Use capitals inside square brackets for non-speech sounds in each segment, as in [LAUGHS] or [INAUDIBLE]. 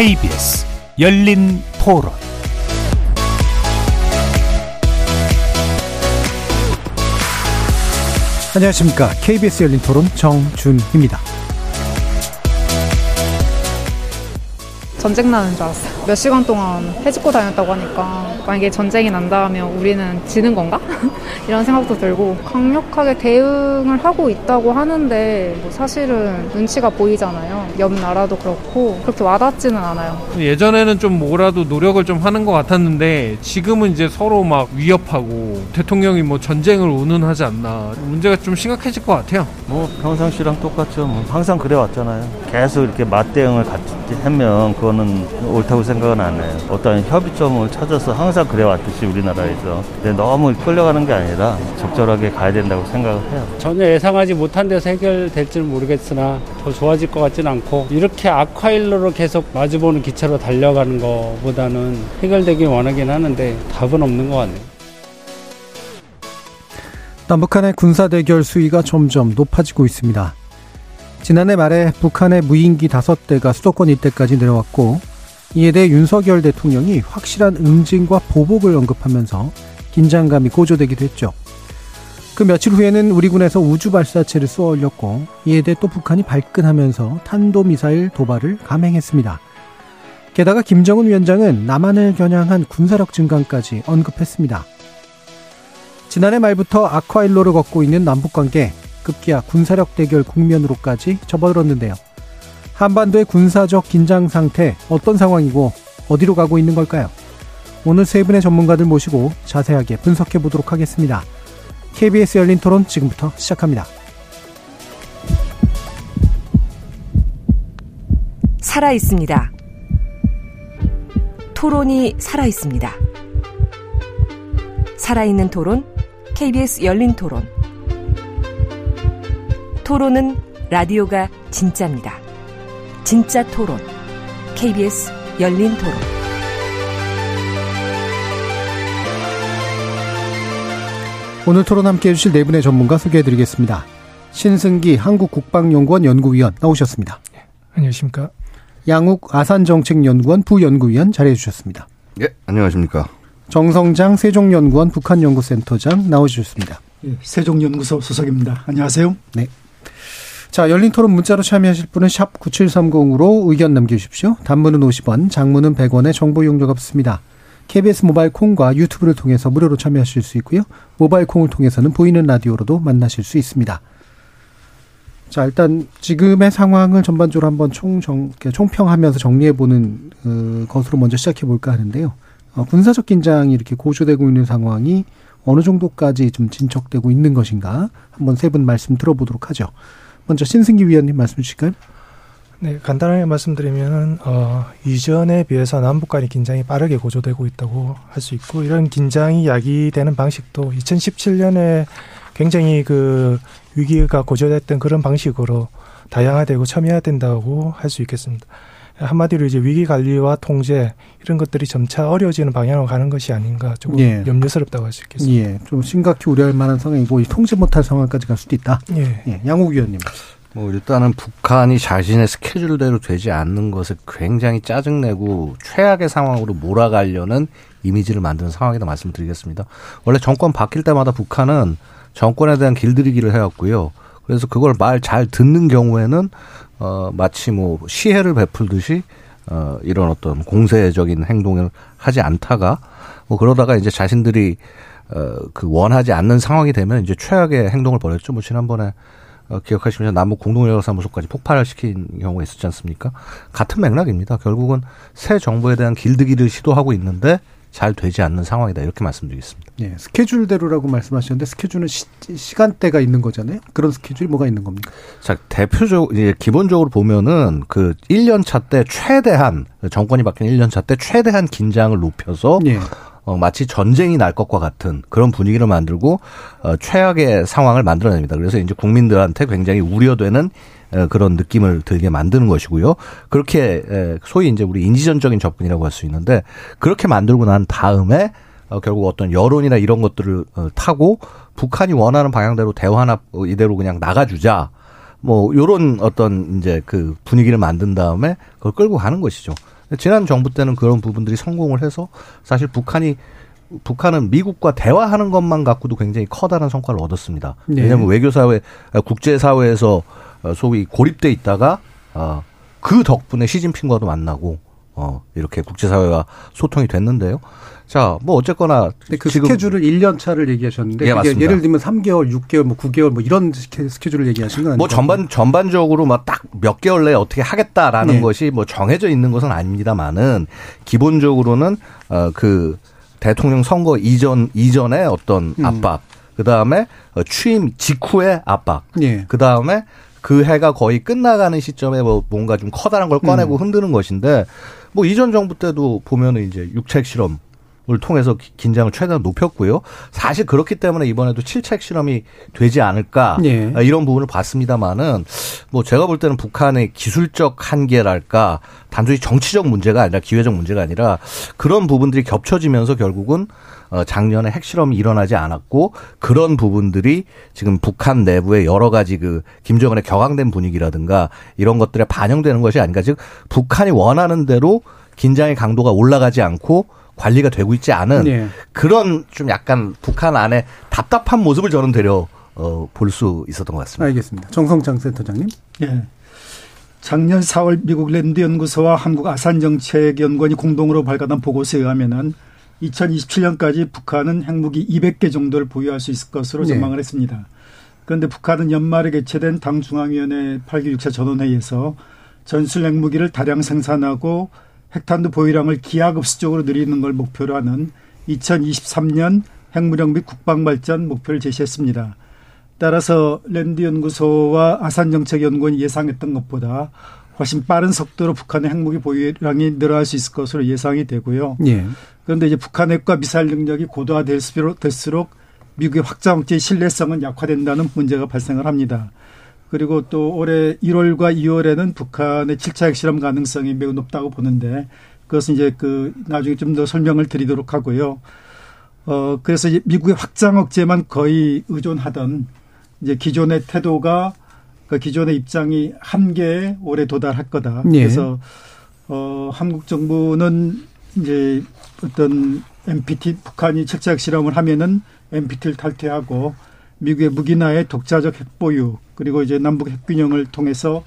KBS 열린 토론 안녕하십니까. KBS 열린 토론 정준입니다. 전쟁 나는 줄 알았어요. 몇 시간 동안 해집고 다녔다고 하니까 만약에 전쟁이 난다면 우리는 지는 건가? [LAUGHS] 이런 생각도 들고 강력하게 대응을 하고 있다고 하는데 뭐 사실은 눈치가 보이잖아요. 옆 나라도 그렇고 그렇게 와닿지는 않아요. 예전에는 좀 뭐라도 노력을 좀 하는 것 같았는데 지금은 이제 서로 막 위협하고 대통령이 뭐 전쟁을 운운하지 않나 문제가 좀 심각해질 것 같아요. 뭐 평상시랑 똑같죠. 뭐 항상 그래 왔잖아요. 계속 이렇게 맞대응을 같이 하면 그거는 옳다고 생각은 안 해요. 어떤 협의점을 찾아서 항상 그래 왔듯이 우리나라에서. 근데 너무 끌려가는 게 아니라 적절하게 가야 된다고 생각을 해요. 전혀 예상하지 못한 데서 해결될지는 모르겠으나 더 좋아질 것 같지는 않고 이렇게 아쿠아일로로 계속 마주보는 기차로 달려가는 것보다는 해결되길 원하긴 하는데 답은 없는 것 같네요. 남북한의 군사 대결 수위가 점점 높아지고 있습니다. 지난해 말에 북한의 무인기 다섯 대가 수도권 이때까지 내려왔고 이에 대해 윤석열 대통령이 확실한 응징과 보복을 언급하면서 긴장감이 고조되기도 했죠. 그 며칠 후에는 우리 군에서 우주 발사체를 쏘아 올렸고 이에 대해 또 북한이 발끈하면서 탄도미사일 도발을 감행했습니다. 게다가 김정은 위원장은 남한을 겨냥한 군사력 증강까지 언급했습니다. 지난해 말부터 아쿠아일로를 걷고 있는 남북관계 급기야 군사력 대결 국면으로까지 접어들었는데요. 한반도의 군사적 긴장 상태 어떤 상황이고 어디로 가고 있는 걸까요? 오늘 세 분의 전문가들 모시고 자세하게 분석해 보도록 하겠습니다. KBS 열린 토론 지금부터 시작합니다. 살아 있습니다. 토론이 살아 있습니다. 살아있는 토론, KBS 열린 토론. 토론은 라디오가 진짜입니다. 진짜 토론. KBS 열린 토론. 오늘 토론 함께 해 주실 네 분의 전문가 소개해 드리겠습니다. 신승기 한국국방연구원 연구위원 나오셨습니다. 네, 안녕하십니까. 양욱 아산정책연구원 부연구위원 자리해 주셨습니다. 예, 안녕하십니까. 정성장 세종연구원 북한연구센터장 나오셨습니다. 예, 세종연구소 소속입니다. 안녕하세요. 네. 자, 열린 토론 문자로 참여하실 분은 샵 9730으로 의견 남겨주십시오. 단문은 50원, 장문은 100원의 정보 용료가 붙습니다. KBS 모바일 콩과 유튜브를 통해서 무료로 참여하실 수 있고요. 모바일 콩을 통해서는 보이는 라디오로도 만나실 수 있습니다. 자, 일단 지금의 상황을 전반적으로 한번 총정, 총평하면서 정리해보는 어, 것으로 먼저 시작해볼까 하는데요. 어, 군사적 긴장이 이렇게 고조되고 있는 상황이 어느 정도까지 좀 진척되고 있는 것인가 한번 세 분 말씀 들어보도록 하죠. 먼저 신승기 위원님 말씀 주실까요? 네, 간단하게 말씀드리면은 어, 이전에 비해서 남북 간의 긴장이 빠르게 고조되고 있다고 할 수 있고 이런 긴장이 야기되는 방식도 2017년에 굉장히 그 위기가 고조됐던 그런 방식으로 다양화되고 첨예화된다고 할 수 있겠습니다. 한마디로 이제 위기 관리와 통제 이런 것들이 점차 어려워지는 방향으로 가는 것이 아닌가 조금 예. 염려스럽다고 할 수 있겠습니다. 예, 좀 심각히 우려할 만한 상황이고 통제 못할 상황까지 갈 수도 있다. 예, 예 양욱 위원님. 뭐 일단은 북한이 자신의 스케줄대로 되지 않는 것을 굉장히 짜증내고 최악의 상황으로 몰아가려는 이미지를 만드는 상황이다 말씀드리겠습니다. 원래 정권 바뀔 때마다 북한은 정권에 대한 길들이기를 해왔고요. 그래서 그걸 말 잘 듣는 경우에는 어 마치 뭐 시혜를 베풀듯이 어 이런 어떤 공세적인 행동을 하지 않다가 뭐 그러다가 이제 자신들이 어그 원하지 않는 상황이 되면 이제 최악의 행동을 벌였죠. 뭐 지난번에 어, 기억하시면 남북 공동연락사무소까지 폭발을 시킨 경우가 있었지 않습니까? 같은 맥락입니다. 결국은 새 정부에 대한 길드기를 시도하고 있는데 잘 되지 않는 상황이다 이렇게 말씀드리겠습니다. 예, 스케줄대로라고 말씀하셨는데 스케줄은 시, 간대가 있는 거잖아요. 그런 스케줄이 뭐가 있는 겁니까? 자, 대표적 이제 기본적으로 보면은 그 1년 차 때 최대한 정권이 바뀐 1년 차 때 최대한 긴장을 높여서 예. 어, 마치 전쟁이 날 것과 같은 그런 분위기를 만들고 어, 최악의 상황을 만들어냅니다. 그래서 이제 국민들한테 굉장히 우려되는 어, 그런 느낌을 들게 만드는 것이고요. 그렇게 소위 이제 우리 인지전적인 접근이라고 할 수 있는데 그렇게 만들고 난 다음에 어, 결국 어떤 여론이나 이런 것들을 어, 타고 북한이 원하는 방향대로 대화나 이대로 그냥 나가주자. 뭐 요런 어떤 이제 그 분위기를 만든 다음에 그걸 끌고 가는 것이죠. 지난 정부 때는 그런 부분들이 성공을 해서 사실 북한이 북한은 미국과 대화하는 것만 갖고도 굉장히 커다란 성과를 얻었습니다. 네. 왜냐하면 외교 사회, 국제 사회에서 소위 고립돼 있다가 어, 그 덕분에 시진핑과도 만나고 어, 이렇게 국제 사회와 소통이 됐는데요. 자, 뭐 어쨌거나 근데 그 지금 스케줄을 1년 차를 얘기하셨는데 예. 예를 들면 3개월, 6개월, 뭐 9개월 뭐 이런 스케- 스케줄을 얘기하신 건 아니죠? 뭐 전반 전반적으로 막 딱 몇 개월 내에 어떻게 하겠다라는 네. 것이 뭐 정해져 있는 것은 아닙니다만은 기본적으로는 어그 대통령 선거 이전 이전의 어떤 음. 압박, 그 다음에 취임 직후의 압박, 예. 그 다음에 그 해가 거의 끝나가는 시점에 뭐 뭔가 좀 커다란 걸 꺼내고 음. 흔드는 것인데 뭐 이전 정부 때도 보면은 이제 육책 실험 을 통해서 기- 긴장을 최대한 높였고요. 사실 그렇기 때문에 이번에도 칠책 실험이 되지 않을까 예. 아, 이런 부분을 봤습니다만은 뭐 제가 볼 때는 북한의 기술적 한계랄까 단순히 정치적 문제가 아니라 기회적 문제가 아니라 그런 부분들이 겹쳐지면서 결국은 어 작년에 핵실험이 일어나지 않았고 그런 부분들이 지금 북한 내부의 여러 가지 그 김정은의 격앙된 분위기라든가 이런 것들에 반영되는 것이 아닌가 즉 북한이 원하는 대로 긴장의 강도가 올라가지 않고 관리가 되고 있지 않은 예. 그런 좀 약간 북한 안에 답답한 모습을 저는 되려 어, 볼 수 있었던 것 같습니다. 알겠습니다. 정성장 센터장님. 예. 작년 4월 미국 랜드 연구소와 한국 아산 정책 연구원이 공동으로 발간한 보고서에 의하면은 2027년까지 북한은 핵무기 200개 정도를 보유할 수 있을 것으로 네. 전망을 했습니다. 그런데 북한은 연말에 개최된 당 중앙위원회 8기 6차 전원회의에서 전술 핵무기를 다량 생산하고 핵탄두 보유량을 기하급수적으로 늘리는 걸 목표로 하는 2023년 핵무력 및 국방발전 목표를 제시했습니다. 따라서 랜드 연구소와 아산정책연구원이 예상했던 것보다 훨씬 빠른 속도로 북한의 핵무기 보유량이 늘어날 수 있을 것으로 예상이 되고요. 예. 그런데 이제 북한 핵과 미사일 능력이 고도화될수록 될수록 미국의 확장 억제 신뢰성은 약화된다는 문제가 발생을 합니다. 그리고 또 올해 1월과 2월에는 북한의 7차 핵실험 가능성이 매우 높다고 보는데 그것은 이제 그 나중에 좀 더 설명을 드리도록 하고요. 어 그래서 이제 미국의 확장 억제만 거의 의존하던 이제 기존의 태도가 그 기존의 입장이 한계에 올해 도달할 거다. 예. 그래서 어 한국 정부는 이제 어떤 NPT 북한이 철저하게 실험을 하면은 NPT를 탈퇴하고 미국의 무기나의 독자적 핵보유 그리고 이제 남북 핵균형을 통해서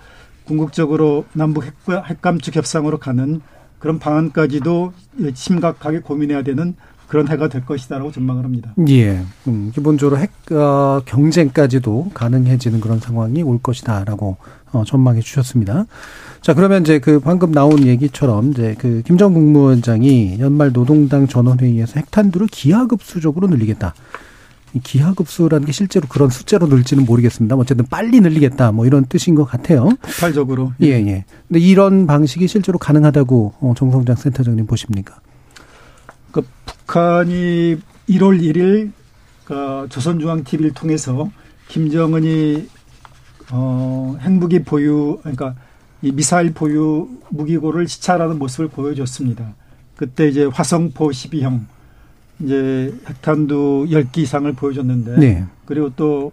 궁극적으로 남북 핵, 핵감축 협상으로 가는 그런 방안까지도 심각하게 고민해야 되는 그런 해가 될 것이다라고 전망을 합니다. 예. 음, 기본적으로 핵 어, 경쟁까지도 가능해지는 그런 상황이 올 것이다라고 어, 전망해 주셨습니다. 자, 그러면 이제 그 방금 나온 얘기처럼 이제 그 김정 국 무원장이 연말 노동당 전원회의에서 핵탄두를 기하급수적으로 늘리겠다. 이 기하급수라는 게 실제로 그런 숫자로 늘지는 모르겠습니다. 어쨌든 빨리 늘리겠다. 뭐 이런 뜻인 것 같아요. 폭발적으로. 예, 예. 근데 이런 방식이 실제로 가능하다고 어, 정성장 센터장님 보십니까? 그 북한이 1월 1일 그 조선중앙TV를 통해서 김정은이 어 핵무기 보유 그러니까 이 미사일 보유 무기고를 시찰하는 모습을 보여줬습니다. 그때 이제 화성포 12형 이제 핵탄두 10기 이상을 보여줬는데 네. 그리고 또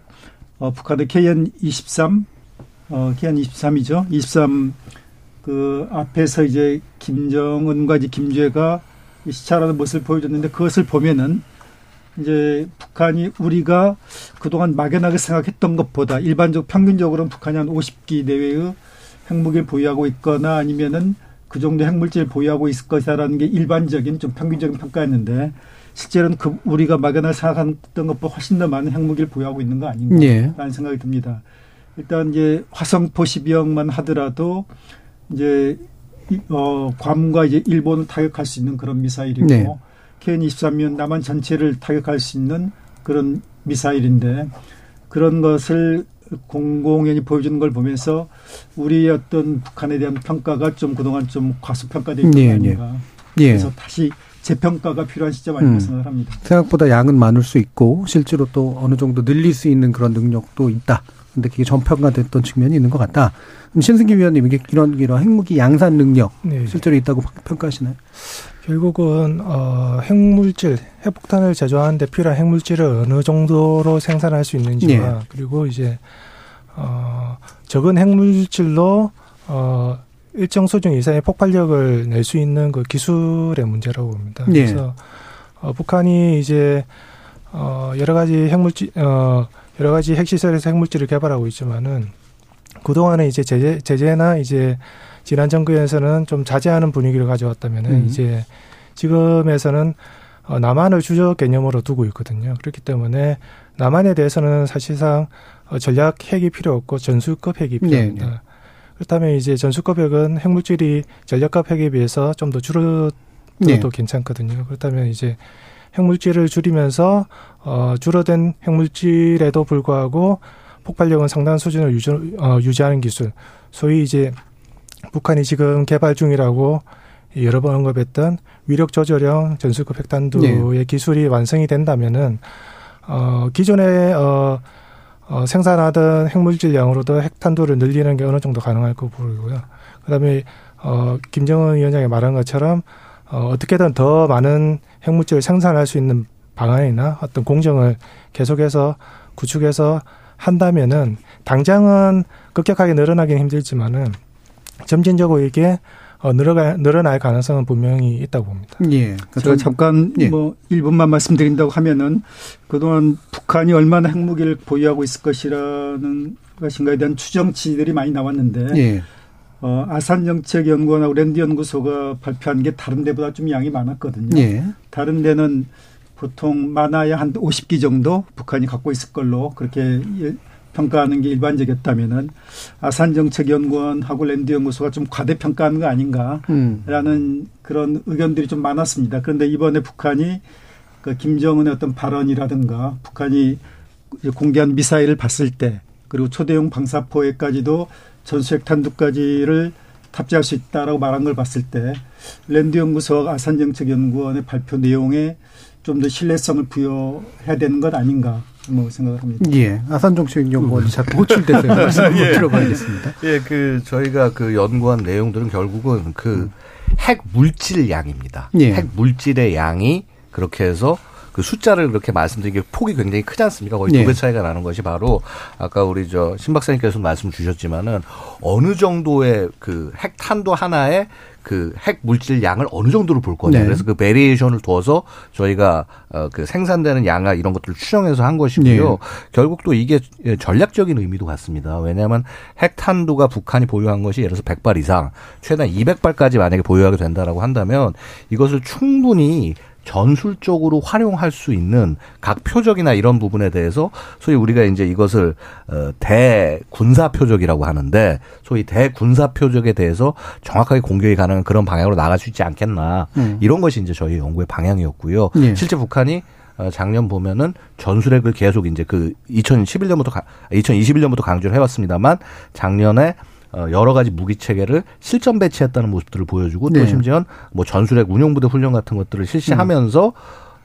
어, 북한의 KN23 어, KN23이죠. 23 그 앞에서 이제 김정은과 이제 김주애가 시찰하는 모습을 보여줬는데 그것을 보면은 이제 북한이 우리가 그동안 막연하게 생각했던 것보다 일반적 평균적으로는 북한이 한 50기 내외의 핵무기를 보유하고 있거나 아니면은 그 정도 핵물질을 보유하고 있을 것이다라는 게 일반적인 좀 평균적인 평가였는데 실제로는 그 우리가 막연하게 생각했던 것보다 훨씬 더 많은 핵무기를 보유하고 있는 거 아닌가라는 예. 생각이 듭니다. 일단 이제 화성포 12형만 하더라도 이제 이- 어 괌과 이제 일본을 타격할 수 있는 그런 미사일이고 네. KN-23면 남한 전체를 타격할 수 있는 그런 미사일인데 그런 것을 공공연히 보여주는 걸 보면서 우리의 어떤 북한에 대한 평가가 좀 그동안 좀 과소평가되어 있는 예, 거 아닌가. 예. 그래서 다시 재평가가 필요한 시점 아닌가 음. 생각을 합니다. 생각보다 양은 많을 수 있고 실제로 또 어느 정도 늘릴 수 있는 그런 능력도 있다. 근데 그게 전평가됐던 측면이 있는 것 같다. 그럼 신승기 위원님 이게 이런 이런 핵무기 양산 능력 네. 실제로 있다고 평가하시나요? 결국은 어, 핵물질, 핵폭탄을 제조하는데 필요한 핵물질을 어느 정도로 생산할 수 있는지와 예. 그리고 이제 어, 적은 핵물질로 어, 일정 수준 이상의 폭발력을 낼 수 있는 그 기술의 문제라고 봅니다. 예. 그래서 어, 북한이 이제 어, 여러 가지 핵물질 어, 여러 가지 핵시설에서 핵물질을 개발하고 있지만은 그동안에 이제 제재, 제재나 이제 지난 정부에서는 좀 자제하는 분위기를 가져왔다면은 음. 이제 지금에서는 어, 남한을 주적 개념으로 두고 있거든요. 그렇기 때문에 남한에 대해서는 사실상 어, 전략 핵이 필요 없고 전술급 핵이 필요합니다. 네, 네. 그렇다면 이제 전술급 핵은 핵물질이 전략급 핵에 비해서 좀 더 줄어들어도 네. 괜찮거든요. 그렇다면 이제 핵물질을 줄이면서 어, 줄어든 핵물질에도 불구하고 폭발력은 상당한 수준을 유지, 어, 유지하는 기술. 소위 이제 북한이 지금 개발 중이라고 여러 번 언급했던 위력 조절형 전술급 핵탄두의 네. 기술이 완성이 된다면은 어, 기존에 어, 어, 생산하던 핵물질 양으로도 핵탄두를 늘리는 게 어느 정도 가능할 거 보이고요. 그다음에 어, 김정은 위원장이 말한 것처럼 어, 어떻게든 더 많은 핵물질을 생산할 수 있는 방안이나 어떤 공정을 계속해서 구축해서 한다면은 당장은 급격하게 늘어나기는 힘들지만은 점진적으로 이게 어, 늘어가, 늘어날 가능성은 분명히 있다고 봅니다. 예. 제가 잠깐 예. 뭐 1분만 말씀드린다고 하면은 그동안 북한이 얼마나 핵무기를 보유하고 있을 것이라는 것인가에 대한 추정치들이 많이 나왔는데 예. 어, 아산정책연구원하고 랜드연구소가 발표한 게 다른 데보다 좀 양이 많았거든요. 예. 다른 데는 보통 많아야 한 50기 정도 북한이 갖고 있을 걸로 그렇게 예- 평가하는 게 일반적이었다면은 아산 정책연구원하고 랜드 연구소가 좀 과대평가하는 거 아닌가 음. 라는 그런 의견들이 좀 많았습니다. 그런데 이번에 북한이 그 김정은의 어떤 발언이라든가 북한이 공개한 미사일을 봤을 때 그리고 초대용 방사포에까지도 전수핵 탄두까지를 탑재할 수 있다라고 말한 걸 봤을 때 랜드 연구소와 아산 정책연구원의 발표 내용에 좀 더 신뢰성을 부여해야 되는 것 아닌가 뭐 생각을 합니다. 예. 아산 정책 연구원이 자꾸 호출돼서 말씀 한번 예. 들어봐야겠습니다. 예, 그 저희가 그 연구한 내용들은 결국은 그 핵 물질 양입니다. 예. 핵 물질의 양이 그렇게 해서 그 숫자를 그렇게 말씀드린 게 폭이 굉장히 크지 않습니까? 거의 예. 두배 차이가 나는 것이 바로 아까 우리 저 신 박사님께서 말씀 주셨지만은 어느 정도의 그 핵탄두 하나에 그 핵 물질 양을 어느 정도로 볼 거냐. 네. 그래서 그 variation을 두어서 저희가 어그 생산되는 양아 이런 것들을 추정해서 한 것이고요. 네. 결국 또 이게 전략적인 의미도 같습니다. 왜냐하면 핵탄두가 북한이 보유한 것이 예를 들어서 100발 이상, 최대 200발까지 만약에 보유하게 된다라고 한다면 이것을 충분히 전술적으로 활용할 수 있는 각 표적이나 이런 부분에 대해서 소위 우리가 이제 이것을 어, 대군사 표적이라고 하는데 소위 대군사 표적에 대해서 정확하게 공격이 가능한 그런 방향으로 나갈 수 있지 않겠나 음. 이런 것이 이제 저희 연구의 방향이었고요. 예. 실제 북한이 어, 작년 보면은 전술핵을 계속 이제 그 2011년부터 2021년부터 강조를 해왔습니다만 작년에 어, 여러 가지 무기 체계를 실전 배치했다는 모습들을 보여주고 네. 또 심지어는 뭐 전술핵 운용부대 훈련 같은 것들을 실시하면서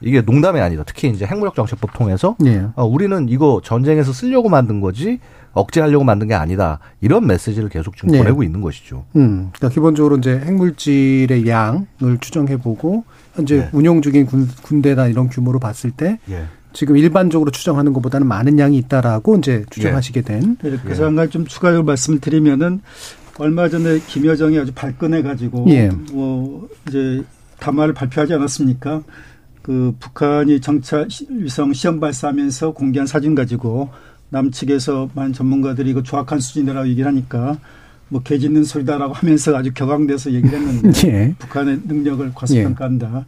이게 농담이 아니다. 특히 이제 핵무력 정책법 통해서 예. 어, 우리는 이거 전쟁에서 쓰려고 만든 거지 억제하려고 만든 게 아니다. 이런 메시지를 계속 지금 네. 보내고 있는 것이죠. 음, 그러니까 기본적으로 이제 핵물질의 양을 추정해보고 현재 네. 운용 중인 군, 군대나 이런 규모로 봤을 때 예. 지금 일반적으로 추정하는 것보다는 많은 양이 있다라고 이제 추정하시게 된. 그래서 한 가지 좀 추가적으로 말씀을 드리면은 얼마 전에 김여정이 아주 발끈해 가지고 예. 뭐 이제 담화를 발표하지 않았습니까? 그 북한이 정찰 시- 위성 시험 발사하면서 공개한 사진 가지고 남측에서 많은 전문가들이 이거 조악한 수준이라고 얘기를 하니까 뭐 개짖는 소리다라고 하면서 아주 격앙돼서 얘기를 했는데 [LAUGHS] 예. 북한의 능력을 과소평가한다.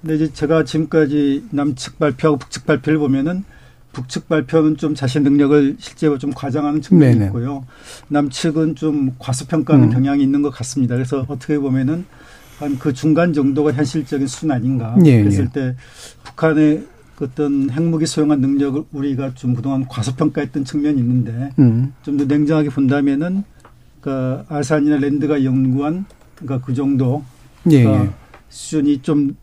근데 이제 제가 지금까지 남측 발표하고 북측 발표를 보면은 북측 발표는 좀 자신 능력을 실제로 좀 과장하는 측면이 네네. 있고요. 남측은 좀 과소평가하는 음. 경향이 있는 것 같습니다. 그래서 어떻게 보면은 한 그 중간 정도가 현실적인 수준 아닌가. 예, 그랬을 예. 때 북한의 그 어떤 핵무기 소용한 능력을 우리가 좀 그동안 과소평가했던 측면이 있는데 음. 좀더 냉정하게 본다면은 그 아산이나 랜드가 연구한 그러니까 그 정도 예, 그러니까 예. 수준이 좀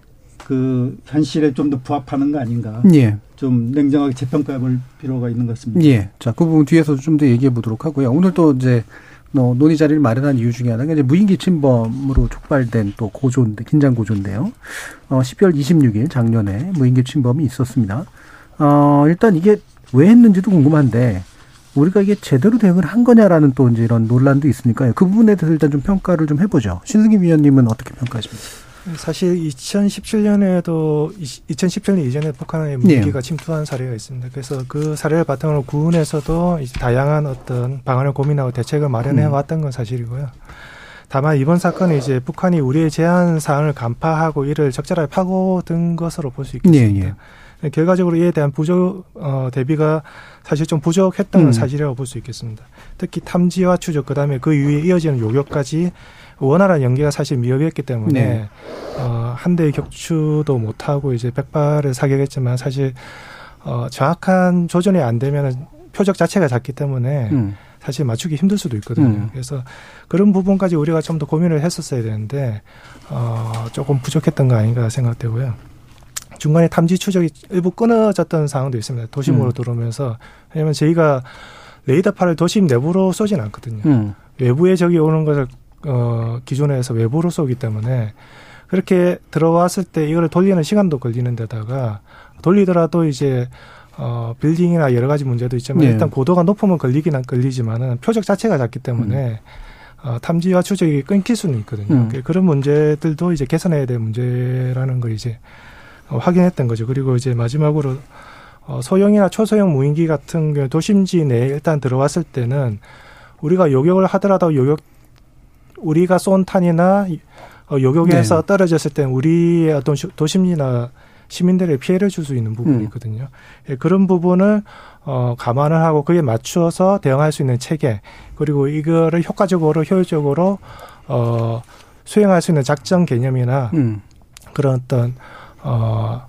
그 현실에 좀 더 부합하는 거 아닌가. 예. 좀 냉정하게 재평가해 볼 필요가 있는 것 같습니다. 예. 자, 그 부분 뒤에서 좀 더 얘기해 보도록 하고요. 오늘 또 이제 뭐 논의 자리를 마련한 이유 중에 하나가 이제 무인기 침범으로 촉발된 또 고조인데, 긴장 고조인데요. 어, 12월 26일 작년에 무인기 침범이 있었습니다. 어, 일단 이게 왜 했는지도 궁금한데, 우리가 이게 제대로 대응을 한 거냐라는 또 이제 이런 논란도 있으니까요. 그 부분에 대해서 일단 좀 평가를 좀 해보죠. 신승기 위원님은 어떻게 평가하십니까? 사실 2017년에도 2017년 이전에 북한의 무기가 네. 침투한 사례가 있습니다. 그래서 그 사례를 바탕으로 구은에서도 다양한 어떤 방안을 고민하고 대책을 마련해 음. 왔던 건 사실이고요. 다만 이번 사건은 이제 북한이 우리의 제한 사항을 간파하고 이를 적절하게 파고든 것으로 볼 수 있겠습니다. 네, 네. 결과적으로 이에 대한 부족 어, 대비가 사실 좀 부족했던 음. 사실이라고 볼 수 있겠습니다. 특히 탐지와 추적 그다음에 그 이후에 이어지는 요격까지 원활한 연계가 사실 미흡했기 때문에 네. 어, 한 대의 격추도 못하고 이제 백발을 사격했지만 사실 어, 정확한 조전이 안 되면은 표적 자체가 작기 때문에 음. 사실 맞추기 힘들 수도 있거든요. 음. 그래서 그런 부분까지 우리가 좀 더 고민을 했었어야 되는데 어, 조금 부족했던 거 아닌가 생각되고요. 중간에 탐지 추적이 일부 끊어졌던 상황도 있습니다. 도심으로 음. 들어오면서 왜냐하면 저희가 레이더파를 도심 내부로 쏘진 않거든요. 음. 외부에 적이 오는 것을 어, 기존에서 외부로 쏘기 때문에 그렇게 들어왔을 때 이거를 돌리는 시간도 걸리는 데다가 돌리더라도 이제 어, 빌딩이나 여러 가지 문제도 있지만 네. 일단 고도가 높으면 걸리긴 걸리지만은 표적 자체가 작기 때문에 음. 어, 탐지와 추적이 끊길 수는 있거든요. 음. 그런 문제들도 이제 개선해야 될 문제라는 걸 이제 어, 확인했던 거죠. 그리고 이제 마지막으로 어, 소형이나 초소형 무인기 같은 경우 도심지 내에 일단 들어왔을 때는 우리가 요격을 하더라도 요격 우리가 쏜 탄이나 어, 요격에서 네. 떨어졌을 때 우리의 어떤 도심지나 시민들의 피해를 줄 수 있는 부분이 음. 있거든요. 예, 그런 부분을 어, 감안을 하고 그에 맞추어서 대응할 수 있는 체계 그리고 이거를 효과적으로 효율적으로 어, 수행할 수 있는 작전 개념이나 음. 그런 어떤 어,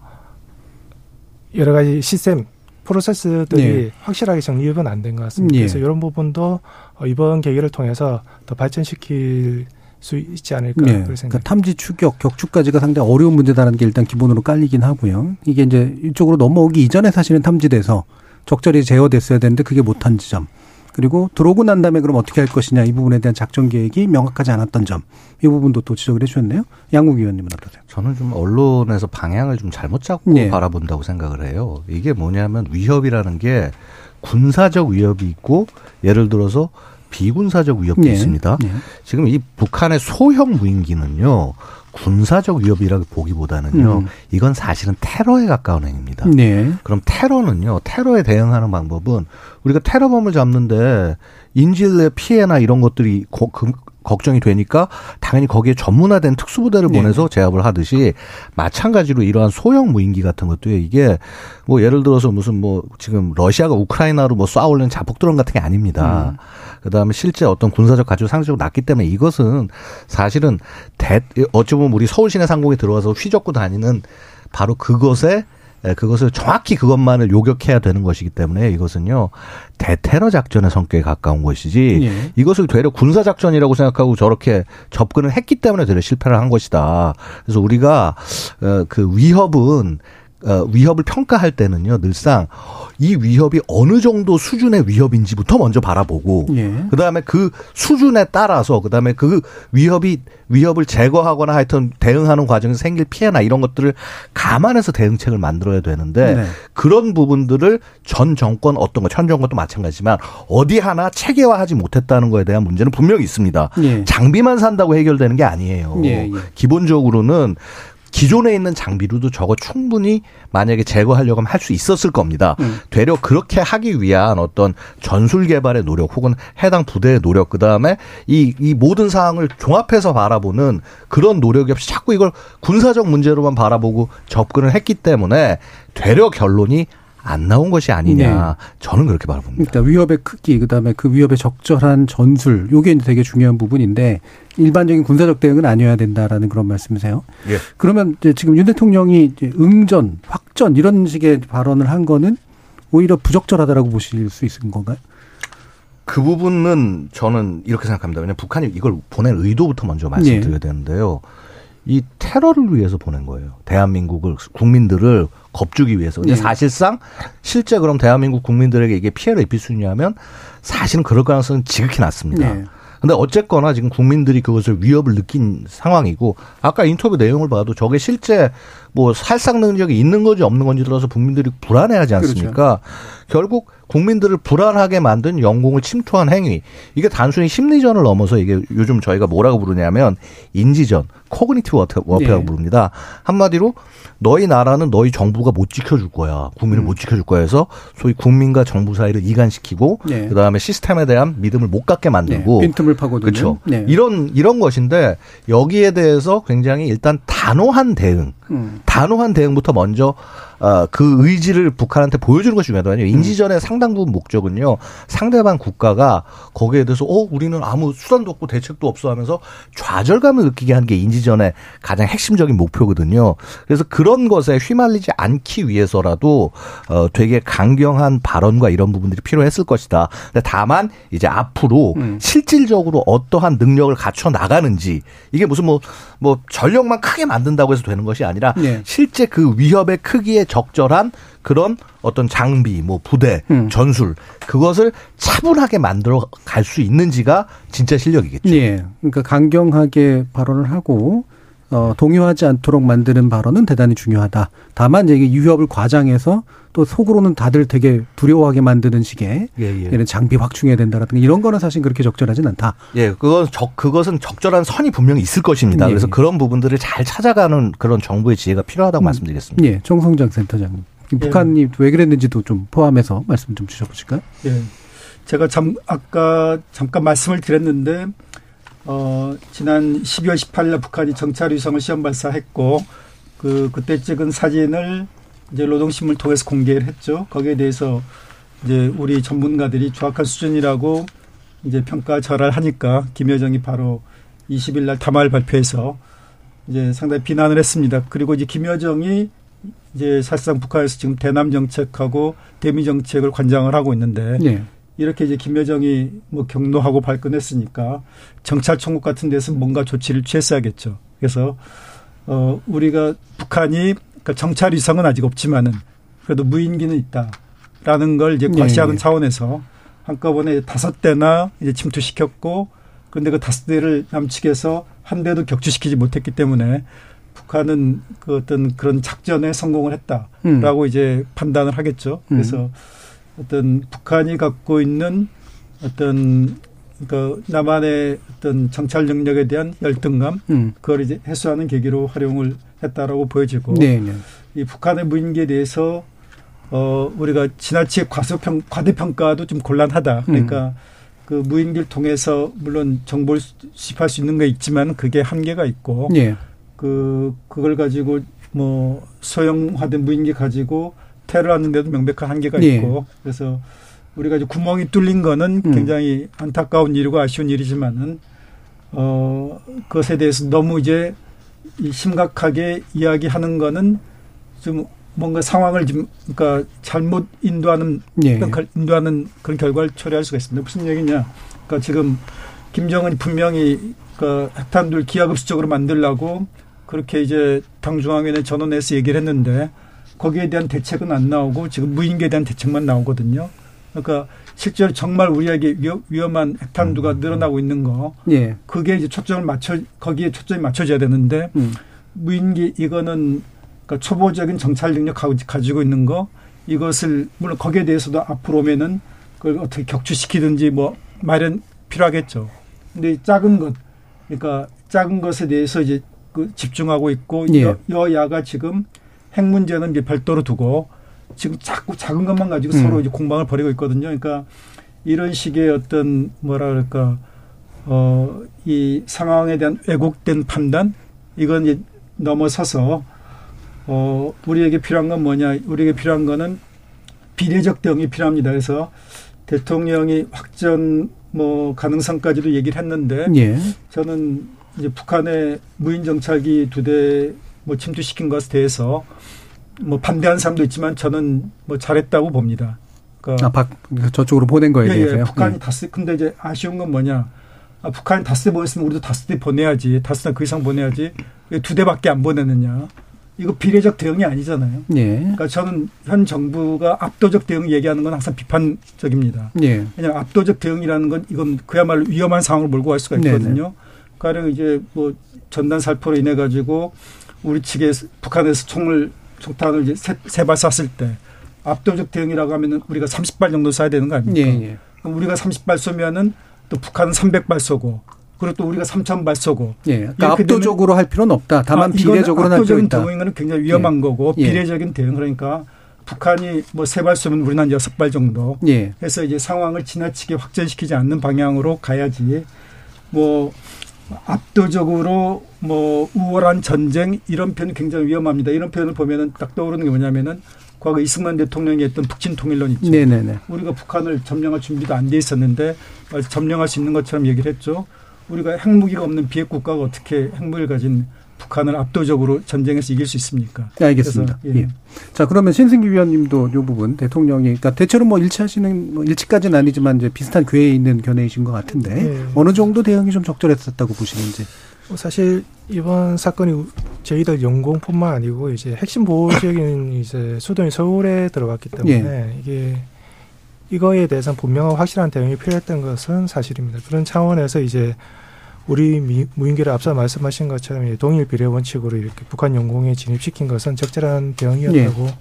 여러 가지 시스템 프로세스들이 네. 확실하게 정립은 안 된 것 같습니다. 네. 그래서 이런 부분도 어, 이번 계기를 통해서 더 발전시킬 수 있지 않을까 네. 그러니까 탐지 추격 격추까지가 상당히 어려운 문제다라는 게 일단 기본으로 깔리긴 하고요. 이게 이제 이쪽으로 넘어오기 이전에 사실은 탐지돼서 적절히 제어됐어야 되는데 그게 못한 지점. 그리고 들어오고 난 다음에 그럼 어떻게 할 것이냐 이 부분에 대한 작전 계획이 명확하지 않았던 점. 이 부분도 또 지적을 해 주셨네요. 양국 의원님은 어떠세요? 저는 좀 언론에서 방향을 좀 잘못 잡고 네. 바라본다고 생각을 해요. 이게 뭐냐면 위협이라는 게 군사적 위협이 있고 예를 들어서 비군사적 위협도 네. 있습니다. 네. 지금 이 북한의 소형 무인기는요. 군사적 위협이라고 보기보다는요. 음. 이건 사실은 테러에 가까운 행위입니다. 네. 그럼 테러는요. 테러에 대응하는 방법은 우리가 테러범을 잡는데 인질의 피해나 이런 것들이 고, 그, 걱정이 되니까 당연히 거기에 전문화된 특수부대를 네. 보내서 제압을 하듯이 마찬가지로 이러한 소형 무인기 같은 것도요. 이게 뭐 예를 들어서 무슨 뭐 지금 러시아가 우크라이나로 뭐 쏴올리는 자폭 드론 같은 게 아닙니다. 음. 그다음에 실제 어떤 군사적 가치도 상대적으로 낮기 때문에 이것은 사실은 대 어찌 보면 우리 서울 시내 상공에 들어와서 휘젓고 다니는 바로 그것에 그것을 정확히 그것만을 요격해야 되는 것이기 때문에 이것은요 대테러 작전의 성격에 가까운 것이지 예. 이것을 되려 군사 작전이라고 생각하고 저렇게 접근을 했기 때문에 되려 실패를 한 것이다. 그래서 우리가 어, 그 위협은 어, 위협을 평가할 때는요 늘상 이 위협이 어느 정도 수준의 위협인지부터 먼저 바라보고 예. 그다음에 그 수준에 따라서 그다음에 그 위협이 위협을 제거하거나 하여튼 대응하는 과정에서 생길 피해나 이런 것들을 감안해서 대응책을 만들어야 되는데 네. 그런 부분들을 전 정권 어떤 거, 현 정권도 마찬가지지만 어디 하나 체계화하지 못했다는 거에 대한 문제는 분명히 있습니다. 예. 장비만 산다고 해결되는 게 아니에요. 예, 예. 기본적으로는 기존에 있는 장비로도 저거 충분히 만약에 제거하려고 하면 할 수 있었을 겁니다. 음. 되려 그렇게 하기 위한 어떤 전술 개발의 노력 혹은 해당 부대의 노력 그다음에 이, 이 모든 사항을 종합해서 바라보는 그런 노력이 없이 자꾸 이걸 군사적 문제로만 바라보고 접근을 했기 때문에 되려 결론이 안 나온 것이 아니냐. 네. 저는 그렇게 바라봅니다. 그러니까 위협의 크기, 그다음에 그 위협의 적절한 전술, 요게 되게 중요한 부분인데 일반적인 군사적 대응은 아니어야 된다라는 그런 말씀이세요. 예. 그러면 이제 지금 윤 대통령이 이제 응전, 확전 이런 식의 발언을 한 거는 오히려 부적절하다라고 보실 수 있는 건가요? 그 부분은 저는 이렇게 생각합니다. 왜냐하면 북한이 이걸 보낸 의도부터 먼저 말씀드려야 네. 되는데요. 이 테러를 위해서 보낸 거예요. 대한민국을 국민들을 겁주기 위해서. 근데 네. 사실상 실제 그럼 대한민국 국민들에게 이게 피해를 입힐 수 있냐면 사실은 그럴 가능성은 지극히 낮습니다. 네. 근데 어쨌거나 지금 국민들이 그것을 위협을 느낀 상황이고 아까 인터뷰 내용을 봐도 저게 실제 뭐 살상 능력이 있는 건지 없는 건지 들어서 국민들이 불안해하지 않습니까? 그렇죠. 결국 국민들을 불안하게 만든 영공을 침투한 행위. 이게 단순히 심리전을 넘어서 이게 요즘 저희가 뭐라고 부르냐면 인지전, cognitive warfare라고 네. 부릅니다. 한마디로 너희 나라는 너희 정부가 못 지켜줄 거야. 국민을 음. 못 지켜줄 거야 해서 소위 국민과 정부 사이를 이간시키고 네. 그다음에 시스템에 대한 믿음을 못 갖게 만들고 네. 빈틈을 파고드는 그렇죠. 네. 이런 이런 것인데 여기에 대해서 굉장히 일단 단호한 대응, 음. 단호한 대응부터 먼저 어, 그 의지를 북한한테 보여주는 것이 중요하거든요. 인지전의 음. 상당 부분 목적은요. 상대방 국가가 거기에 대해서 어 우리는 아무 수단도 없고 대책도 없어 하면서 좌절감을 느끼게 하는 게 인지전의 가장 핵심적인 목표거든요. 그래서 그런 것에 휘말리지 않기 위해서라도 어 되게 강경한 발언과 이런 부분들이 필요했을 것이다. 근데 다만 이제 앞으로 음. 실질적으로 어떠한 능력을 갖춰 나가는지 이게 무슨 뭐뭐 뭐 전력만 크게 만든다고 해서 되는 것이 아니라 네. 실제 그 위협의 크기에 적절한 그런 어떤 장비, 뭐 부대, 음. 전술 그것을 차분하게 만들어 갈 수 있는지가 진짜 실력이겠죠. 예. 그러니까 강경하게 발언을 하고 어, 동요하지 않도록 만드는 발언은 대단히 중요하다. 다만 이게 유협을 과장해서 또 속으로는 다들 되게 두려워하게 만드는 식의 예, 예. 장비 확충해야 된다라든가 이런 거는 사실 그렇게 적절하진 않다. 예, 그건 적 그것은 적절한 선이 분명히 있을 것입니다. 예. 그래서 그런 부분들을 잘 찾아가는 그런 정부의 지혜가 필요하다고 음. 말씀드리겠습니다. 예, 정성장 센터장님. 예. 북한이 왜 그랬는지도 좀 포함해서 말씀 좀 주셔보실까요? 예. 제가 잠, 아까 잠깐 말씀을 드렸는데, 어, 지난 12월 18일 북한이 정찰 위성을 시험 발사했고, 그, 그때 찍은 사진을 이제 노동신문을 통해서 공개를 했죠. 거기에 대해서 이제 우리 전문가들이 정확한 수준이라고 이제 평가 절하를 하니까 김여정이 바로 20일 날 담화를 발표해서 이제 상당히 비난을 했습니다. 그리고 이제 김여정이 이제 사실상 북한에서 지금 대남 정책하고 대미 정책을 관장을 하고 있는데 네. 이렇게 이제 김여정이 뭐 경로하고 발끈했으니까 정찰 총국 같은 데서 뭔가 조치를 취했어야겠죠. 그래서 어 우리가 북한이 그러니까 정찰 위성은 아직 없지만은 그래도 무인기는 있다라는 걸 이제 네, 과시하는 네. 차원에서 한꺼번에 다섯 대나 이제 침투시켰고 그런데 그 다섯 대를 남측에서 한 대도 격추시키지 못했기 때문에 북한은 그 어떤 그런 작전에 성공을 했다라고 음. 이제 판단을 하겠죠. 그래서 음. 어떤 북한이 갖고 있는 어떤 그 남한의 어떤 정찰 능력에 대한 열등감 음. 그걸 이제 해소하는 계기로 활용을 했다라고 보여지고 네, 네. 이 북한의 무인기에 대해서 어 우리가 지나치게 과소평 과대평가도 좀 곤란하다. 그러니까 음. 그 무인기를 통해서 물론 정보를 수집할 수 있는 게 있지만 그게 한계가 있고 네. 그 그걸 가지고 뭐 소형화된 무인기 가지고 테러 하는데도 명백한 한계가 네. 있고 그래서 우리가 이제 구멍이 뚫린 거는 음. 굉장히 안타까운 일이고 아쉬운 일이지만은 어 그것에 대해서 너무 이제 심각하게 이야기하는 거는 좀 뭔가 상황을 좀 그러니까 잘못 인도하는 예. 인도하는 그런 결과를 초래할 수가 있습니다. 무슨 얘기냐? 그러니까 지금 김정은이 분명히 그 핵탄두를 기하급수적으로 만들라고 그렇게 이제 당중앙위원회 전원에서 얘기를 했는데 거기에 대한 대책은 안 나오고 지금 무인기에 대한 대책만 나오거든요. 그러니까 실제로 정말 우리에게 위험 한 핵탄두가 음. 늘어나고 있는 거. 예. 그게 이제 초점을 맞춰 거기에 초점이 맞춰져야 되는데 음. 무인기 이거는 그러니까 초보적인 정찰 능력 가지고 있는 거 이것을 물론 거기에 대해서도 앞으로 오면은 그걸 어떻게 격추시키든지 뭐 마련 필요하겠죠. 근데 작은 것 그러니까 작은 것에 대해서 이제 그 집중하고 있고 예. 여야가 지금 핵 문제는 이제 별도로 두고 지금 자꾸 작은 것만 가지고 음. 서로 이제 공방을 벌이고 있거든요. 그러니까 이런 식의 어떤 뭐라 그럴까 어 이 상황에 대한 왜곡된 판단 이건 이제 넘어서서 어 우리에게 필요한 건 뭐냐? 우리에게 필요한 거는 비례적 대응이 필요합니다. 그래서 대통령이 확전 뭐 가능성까지도 얘기를 했는데 예. 저는 이제 북한의 무인 정찰기 두 대 뭐 침투시킨 것에 대해서 뭐 반대하는 사람도 있지만 저는 뭐 잘했다고 봅니다. 그러니까 아, 박, 저쪽으로 보낸 거에 예, 예. 대해서요. 예, 북한이 예. 다스 근데 이제 아쉬운 건 뭐냐? 아, 북한이 다스 대 보냈으면 우리도 다스 대 보내야지. 다스나 그 이상 보내야지. 왜 두 대밖에 안 보내느냐? 이거 비례적 대응이 아니잖아요. 예. 그러니까 저는 현 정부가 압도적 대응 얘기하는 건 항상 비판적입니다. 예. 왜냐하면 압도적 대응이라는 건 이건 그야말로 위험한 상황을 몰고 갈 수가 있거든요. 가령 이제 뭐 전단 살포로 인해 가지고 우리 측에 북한에서 총을 총탄을 이제 세, 세 발 쐈을 때 압도적 대응이라고 하면은 우리가 30발 정도 쏴야 되는 거 아닙니까? 예, 예. 그럼 우리가 30발 쏘면은 또 북한은 300발 쏘고 그리고 또 우리가 3000발 쏘고 예. 그러니까 압도적으로 할 필요는 없다. 다만 아, 비례적으로는 할 필요 압도적인 있다. 대응인 거는 굉장히 위험한 거고 예. 비례적인 대응 그러니까 북한이 뭐 세 발 쏘면 우리는 한 여섯 발 정도 예. 해서 이제 상황을 지나치게 확전시키지 않는 방향으로 가야지 뭐 압도적으로 뭐 우월한 전쟁 이런 표현이 굉장히 위험합니다. 이런 표현을 보면은 딱 떠오르는 게 뭐냐면은 과거 이승만 대통령이 했던 북진 통일론 있죠. 네네네. 우리가 북한을 점령할 준비도 안 돼 있었는데 점령할 수 있는 것처럼 얘기를 했죠. 우리가 핵무기가 없는 비핵 국가가 어떻게 핵무기를 가진 북한을 압도적으로 전쟁에서 이길 수 있습니까? 네, 알겠습니다. 그래서, 예. 예. 자, 그러면 신승기 위원님도 이 부분 대통령이 그러니까 대체로 뭐 일치하시는 뭐 일치까지는 아니지만 이제 비슷한 궤에 있는 견해이신 것 같은데 예. 어느 정도 대응이 좀 적절했었다고 보시는지. 뭐 사실 이번 사건이 저희들 연공뿐만 아니고 이제 핵심 보호적인 [LAUGHS] 이제 수도인 서울에 들어갔기 때문에 예. 이게 이거에 대해서는 분명한 확실한 대응이 필요했던 것은 사실입니다. 그런 차원에서 이제 우리 미- 무인기를 앞서 말씀하신 것처럼 동일 비례 원칙으로 이렇게 북한 영공에 진입시킨 것은 적절한 대응이었다고 예.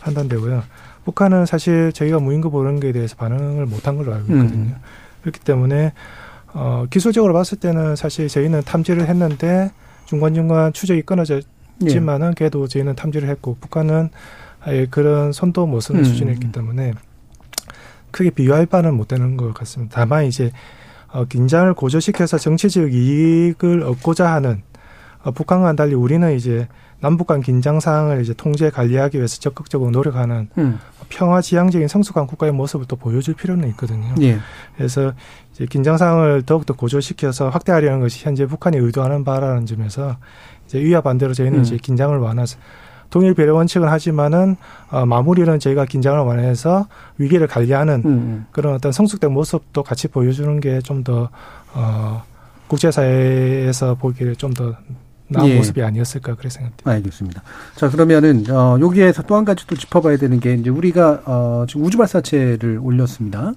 판단되고요. 북한은 사실 저희가 무인기 보는 거에 대해서 반응을 못한 걸로 알고 있거든요. 음. 그렇기 때문에 어, 기술적으로 봤을 때는 사실 저희는 탐지를 했는데 중간중간 추적이 예. 끊어졌지만은 그래도 저희는 탐지를 했고 북한은 아예 그런 손도 못 쓰는 음. 수준이었기 때문에 크게 비교할 바는 못 되는 것 같습니다. 다만 이제 어, 긴장을 고조시켜서 정치적 이익을 얻고자 하는 어, 북한과는 달리 우리는 이제 남북 간 긴장 상황을 이제 통제 관리하기 위해서 적극적으로 노력하는 음. 평화 지향적인 성숙한 국가의 모습을 또 보여줄 필요는 있거든요. 예. 그래서 이제 긴장 상황을 더욱더 고조시켜서 확대하려는 것이 현재 북한이 의도하는 바라는 점에서 이제 이와 반대로 저희는 음. 이제 긴장을 완화해서 동일 배려 원칙은 하지만은 어, 마무리는 저희가 긴장을 완화해서 위기를 관리하는 음, 음. 그런 어떤 성숙된 모습도 같이 보여주는 게 좀 더 어, 국제사회에서 보기에 좀 더 나은 예. 모습이 아니었을까 그렇게 생각됩니다. 알겠습니다. 자, 그러면은, 어, 여기에서 또 한 가지 또 짚어봐야 되는 게, 이제 우리가, 어, 지금 우주 발사체를 올렸습니다.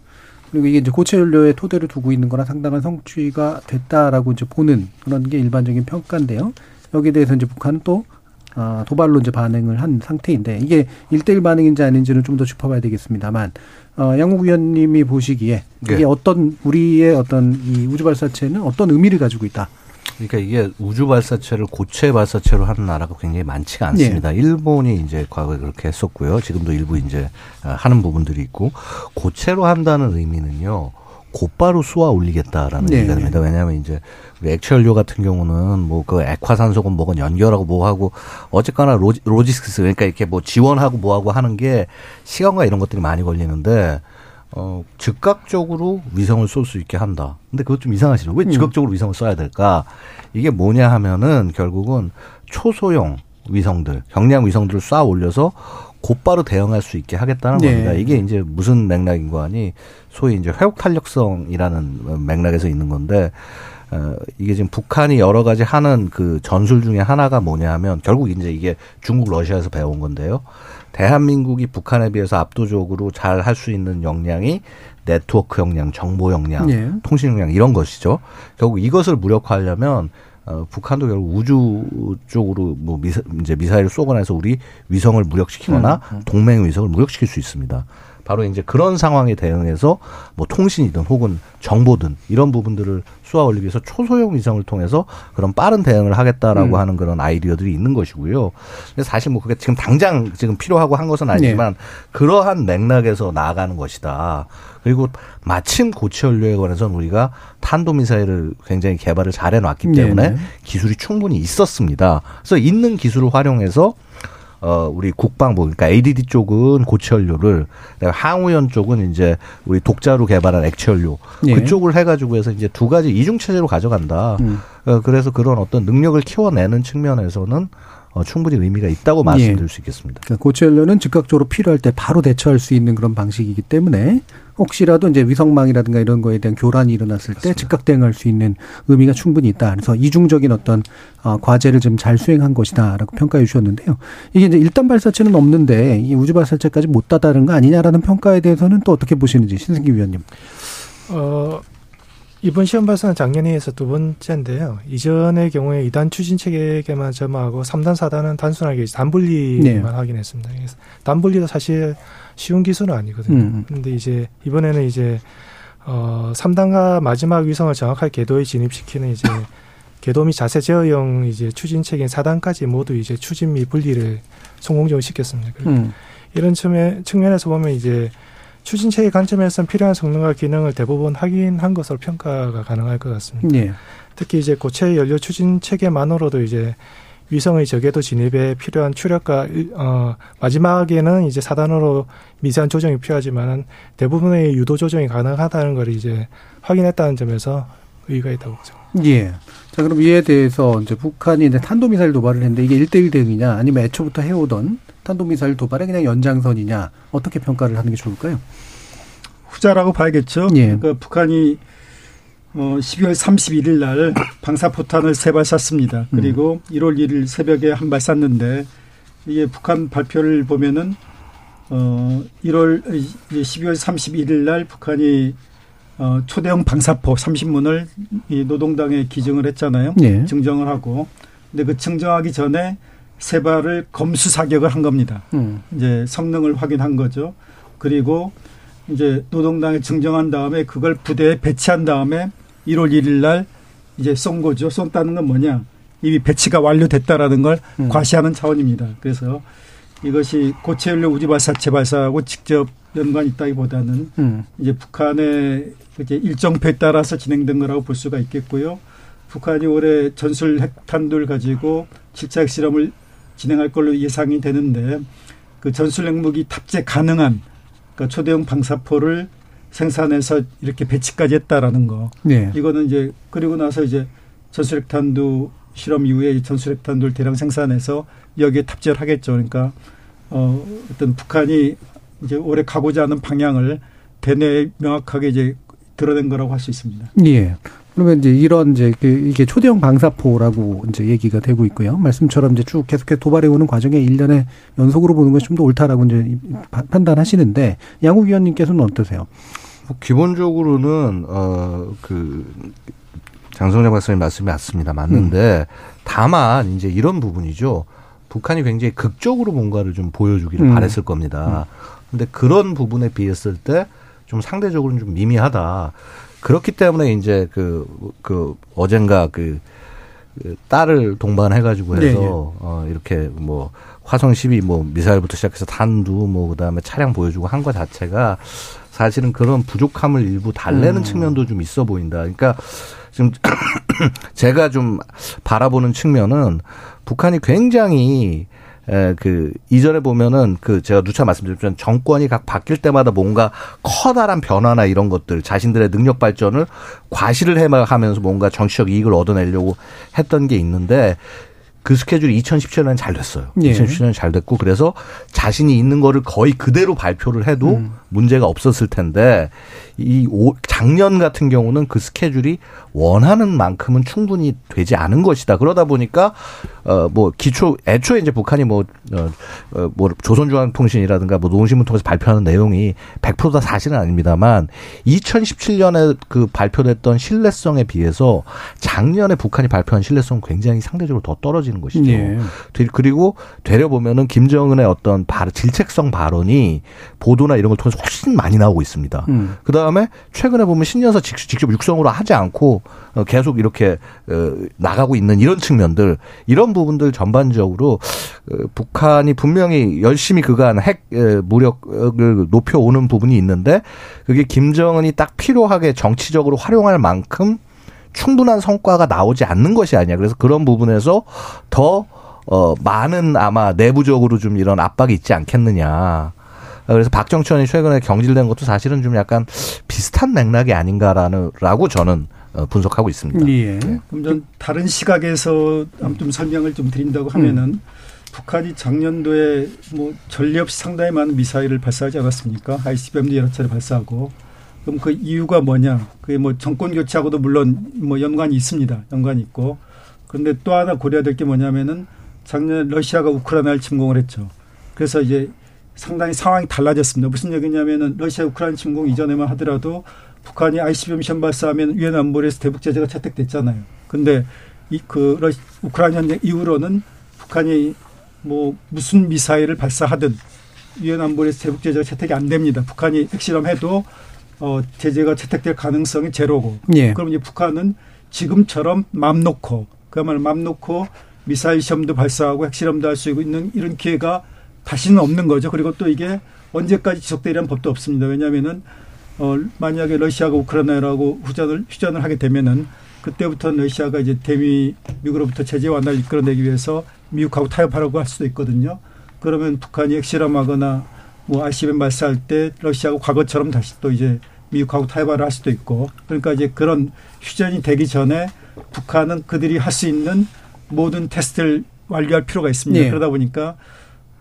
그리고 이게 이제 고체 연료에 토대를 두고 있는 거나 상당한 성취가 됐다라고 이제 보는 그런 게 일반적인 평가인데요. 여기에 대해서 이제 북한은 또, 아, 도발로 이제 반응을 한 상태인데, 이게 일대일 반응인지 아닌지는 좀 더 짚어봐야 되겠습니다만, 어, 양국 위원님이 보시기에, 이게 네. 어떤, 우리의 어떤 이 우주 발사체는 어떤 의미를 가지고 있다. 그러니까 이게 우주 발사체를 고체 발사체로 하는 나라가 굉장히 많지가 않습니다. 일본이 이제 과거에 그렇게 했었고요. 지금도 일부 이제 어, 하는 부분들이 있고 고체로 한다는 의미는요. 곧바로 쏘아 올리겠다라는 네. 얘기가 됩니다. 왜냐하면 이제 액체 연료 같은 경우는 뭐 그 액화산소건 뭐건 연결하고 뭐 하고 어쨌거나 logi, logistics 그러니까 이렇게 뭐 지원하고 뭐 하고 하는 게 시간과 이런 것들이 많이 걸리는데 어, 즉각적으로 위성을 쏠 수 있게 한다. 근데 그것 좀 이상하시죠? 왜 음. 즉각적으로 위성을 쏴야 될까? 이게 뭐냐 하면은 결국은 초소형 위성들, 경량 위성들을 쏴 올려서 곧바로 대응할 수 있게 하겠다는 네. 겁니다. 이게 이제 무슨 맥락인 거 아니? 소위 이제 회복 탄력성이라는 맥락에서 있는 건데, 어, 이게 지금 북한이 여러 가지 하는 그 전술 중에 하나가 뭐냐 하면 결국 이제 이게 중국 러시아에서 배운 건데요. 대한민국이 북한에 비해서 압도적으로 잘 할 수 있는 역량이 네트워크 역량, 정보 역량, 예. 통신 역량 이런 것이죠. 결국 이것을 무력화하려면 어, 북한도 결국 우주 쪽으로 뭐 미사, 이제 미사일을 쏘거나 해서 우리 위성을 무력시키거나 음, 동맹 위성을 무력시킬 수 있습니다. 바로 이제 그런 상황에 대응해서 뭐 통신이든 혹은 정보든 이런 부분들을 쏘아 올리기 위해서 초소형 위성을 통해서 그런 빠른 대응을 하겠다라고 음. 하는 그런 아이디어들이 있는 것이고요. 근데 사실 뭐 그게 지금 당장 지금 필요하고 한 것은 아니지만 네. 그러한 맥락에서 나아가는 것이다. 그리고 마침 고체 연료에 관해서는 우리가 탄도 미사일을 굉장히 개발을 잘 해놨기 때문에 네네. 기술이 충분히 있었습니다. 그래서 있는 기술을 활용해서 어, 우리 국방부, 그러니까 ADD 쪽은 고체 연료를, 항우연 쪽은 이제 우리 독자로 개발한 액체 연료, 예. 그쪽을 해가지고 해서 이제 두 가지 이중 체제로 가져간다. 음. 어, 그래서 그런 어떤 능력을 키워내는 측면에서는 어, 충분히 의미가 있다고 말씀드릴 수 있겠습니다. 그러니까 고체 연료는 즉각적으로 필요할 때 바로 대처할 수 있는 그런 방식이기 때문에 혹시라도 이제 위성망이라든가 이런 거에 대한 교란이 일어났을 때 즉각 대응할 수 있는 의미가 충분히 있다. 그래서 이중적인 어떤 어, 과제를 좀 잘 수행한 것이다라고 평가해 주셨는데요. 이게 이제 일단 발사체는 없는데 이 우주 발사체까지 못 다다른 거 아니냐라는 평가에 대해서는 또 어떻게 보시는지 신승기 위원님. 어, 이번 시험 발사는 작년에 해서 두 번째인데요. 이전의 경우에 이단 추진 체계에만 점하고 3단, 4단은 단순하게 단분리만 네. 확인했습니다. 그래서 단분리도 사실 쉬운 기술은 아니거든요. 음. 근데 이제 이번에는 이제 어 3단과 마지막 위성을 정확하게 궤도에 진입시키는 이제 [LAUGHS] 궤도 및 자세 제어형 이제 추진 체계인 4단까지 모두 이제 추진 및 분리를 성공적으로 시켰습니다. 음. 이런 측면, 측면에서 보면 이제 추진 체계 관점에서는 필요한 성능과 기능을 대부분 확인한 것으로 평가가 가능할 것 같습니다. 예. 특히 이제 고체 연료 추진 체계만으로도 이제 위성의 저궤도 진입에 필요한 추력과 일- 어 마지막에는 이제 사단으로 미세한 조정이 필요하지만은 대부분의 유도 조정이 가능하다는 걸 이제 확인했다는 점에서 의의가 있다고 보죠. 예. 자, 그럼 이에 대해서 이제 북한이 이제 탄도미사일 도발을 했는데 이게 일대일 대응이냐 아니면 애초부터 해오던 탄도미사일 도발의 그냥 연장선이냐 어떻게 평가를 하는 게 좋을까요? 후자라고 봐야겠죠. 예. 그러니까 북한이 어 12월 31일 날 방사포탄을 세 발 쐈습니다. 음. 그리고 1월 1일 새벽에 한 발 쐈는데 이게 북한 발표를 보면은 어 1월 12월 31일 날 북한이 어 초대형 방사포 30문을 이 노동당에 기증을 했잖아요. 예. 증정을 하고 근데 그 증정하기 전에 세 발을 검수 사격을 한 겁니다. 음. 이제 성능을 확인한 거죠. 그리고 이제 노동당에 증정한 다음에 그걸 부대에 배치한 다음에 1월 1일 날 이제 쏜 거죠. 쏜다는 건 뭐냐? 이미 배치가 완료됐다라는 걸 음. 과시하는 차원입니다. 그래서 이것이 고체 연료 우주 발사체 발사하고 직접 연관이 있다기보다는 음. 이제 북한의 이제 일정표에 따라서 진행된 거라고 볼 수가 있겠고요. 북한이 올해 전술 핵탄두를 가지고 7차 핵실험을 진행할 걸로 예상이 되는데 그 전술 핵무기 탑재 가능한 그러니까 초대형 방사포를 생산해서 이렇게 배치까지 했다라는 거. 네. 이거는 이제 그리고 나서 이제 전술 핵탄두 실험 이후에 전술 핵탄두를 대량 생산해서 여기에 탑재를 하겠죠. 그러니까 어 어떤 북한이 이제 올해 가고자 하는 방향을 대내에 명확하게 이제 드러낸 거라고 할 수 있습니다. 예. 그러면 이제 이런 이제 그 이게 초대형 방사포라고 이제 얘기가 되고 있고요. 말씀처럼 이제 쭉 계속해서 도발해 오는 과정에 일련의 연속으로 보는 것이 좀 더 옳다라고 이제 파- 판단하시는데 양욱 위원님께서는 어떠세요? 뭐 기본적으로는 어그 장성재 박사님 말씀이 맞습니다. 맞는데 다만 이제 이런 부분이죠. 북한이 굉장히 극적으로 뭔가를 좀 보여주기를 음. 바랬을 겁니다. 근데 그런 부분에 비했을 때 좀 상대적으로는 좀 미미하다. 그렇기 때문에 이제 그, 그 어젠가 그, 그 딸을 동반해가지고 해서 네, 네. 어 이렇게 뭐 화성 12 뭐 미사일부터 시작해서 탄두 뭐 그 다음에 차량 보여주고 한 거 자체가 사실은 그런 부족함을 일부 달래는 음. 측면도 좀 있어 보인다. 그러니까 지금 [COUGHS] 제가 좀 바라보는 측면은 북한이 굉장히 에, 그, 이전에 보면은 그 제가 누차 말씀드렸지만 정권이 각 바뀔 때마다 뭔가 커다란 변화나 이런 것들 자신들의 능력 발전을 과시를 해하면서 뭔가 정치적 이익을 얻어내려고 했던 게 있는데 그 스케줄이 2017년엔 잘 됐어요. 예. 2017년에 잘 됐고 그래서 자신이 있는 거를 거의 그대로 발표를 해도 음. 문제가 없었을 텐데 이 오- 작년 같은 경우는 그 스케줄이 원하는 만큼은 충분히 되지 않은 것이다. 그러다 보니까 어 뭐 기초 애초에 이제 북한이 뭐어뭐 뭐 조선중앙통신이라든가 뭐 노동신문 통해서 발표하는 내용이 100%다 사실은 아닙니다만 2017년에 그 발표됐던 신뢰성에 비해서 작년에 북한이 발표한 신뢰성은 굉장히 상대적으로 더 떨어지는 것이죠. 예. 되- 그리고 되려 보면은 김정은의 어떤 발, 질책성 발언이 보도나 이런 걸 통해서 훨씬 많이 나오고 있습니다. 음. 그 다음 에 최근에 보면 신년사 직- 직접 육성으로 하지 않고 어, 계속 이렇게 어, 나가고 있는 이런 측면들 이런 부분들 전반적으로 어, 북한이 분명히 열심히 그간 핵 에, 무력을 높여오는 부분이 있는데 그게 김정은이 딱 필요하게 정치적으로 활용할 만큼 충분한 성과가 나오지 않는 것이 아니야. 그래서 그런 부분에서 더 어, 많은 아마 내부적으로 좀 이런 압박이 있지 않겠느냐. 그래서 박정천이 최근에 경질된 것도 사실은 좀 약간 비슷한 맥락이 아닌가라는 라고 저는 어, 분석하고 있습니다. 예. 그럼 좀 다른 시각에서 좀 설명을 좀 드린다고 하면은 북한이 작년도에 뭐 전례 없이 상당히 많은 미사일을 발사하지 않았습니까? ICBM도 여러 차례 발사하고 그럼 그 이유가 뭐냐? 그게 뭐 정권 교체하고도 물론 뭐 연관이 있습니다. 연관이 있고. 그런데 또 하나 고려해야 될 게 뭐냐면은 작년 러시아가 우크라이나를 침공을 했죠. 그래서 이제 상당히 상황이 달라졌습니다. 무슨 얘기냐면은 러시아 우크라이나 침공 이전에만 하더라도 북한이 ICBM 시험 발사하면 유엔 안보리에서 대북 제재가 채택됐잖아요. 근데 이그 우크라이나 전쟁 이후로는 북한이 뭐 무슨 미사일을 발사하든 유엔 안보리에서 대북 제재가 채택이 안 됩니다. 북한이 핵실험해도 어 제재가 채택될 가능성이 제로고. 예. 그럼 이제 북한은 지금처럼 맘 놓고 그야말로 맘 놓고 미사일 시험도 발사하고 핵실험도 할 수 있는 이런 기회가 다시는 없는 거죠. 그리고 또 이게 언제까지 지속되리라는 법도 없습니다. 왜냐하면은 어 만약에 러시아가 우크라이나라고 후전을 휴전을 하게 되면은 그때부터는 러시아가 이제 대미 미국으로부터 제재 완화를 이끌어내기 위해서 미국하고 타협하라고 할 수도 있거든요. 그러면 북한이 핵실험하거나 뭐 ICBM 발사할 때 러시아가 과거처럼 다시 또 이제 미국하고 타협을 할 수도 있고 그러니까 이제 그런 휴전이 되기 전에 북한은 그들이 할 수 있는 모든 테스트를 완료할 필요가 있습니다. 네. 그러다 보니까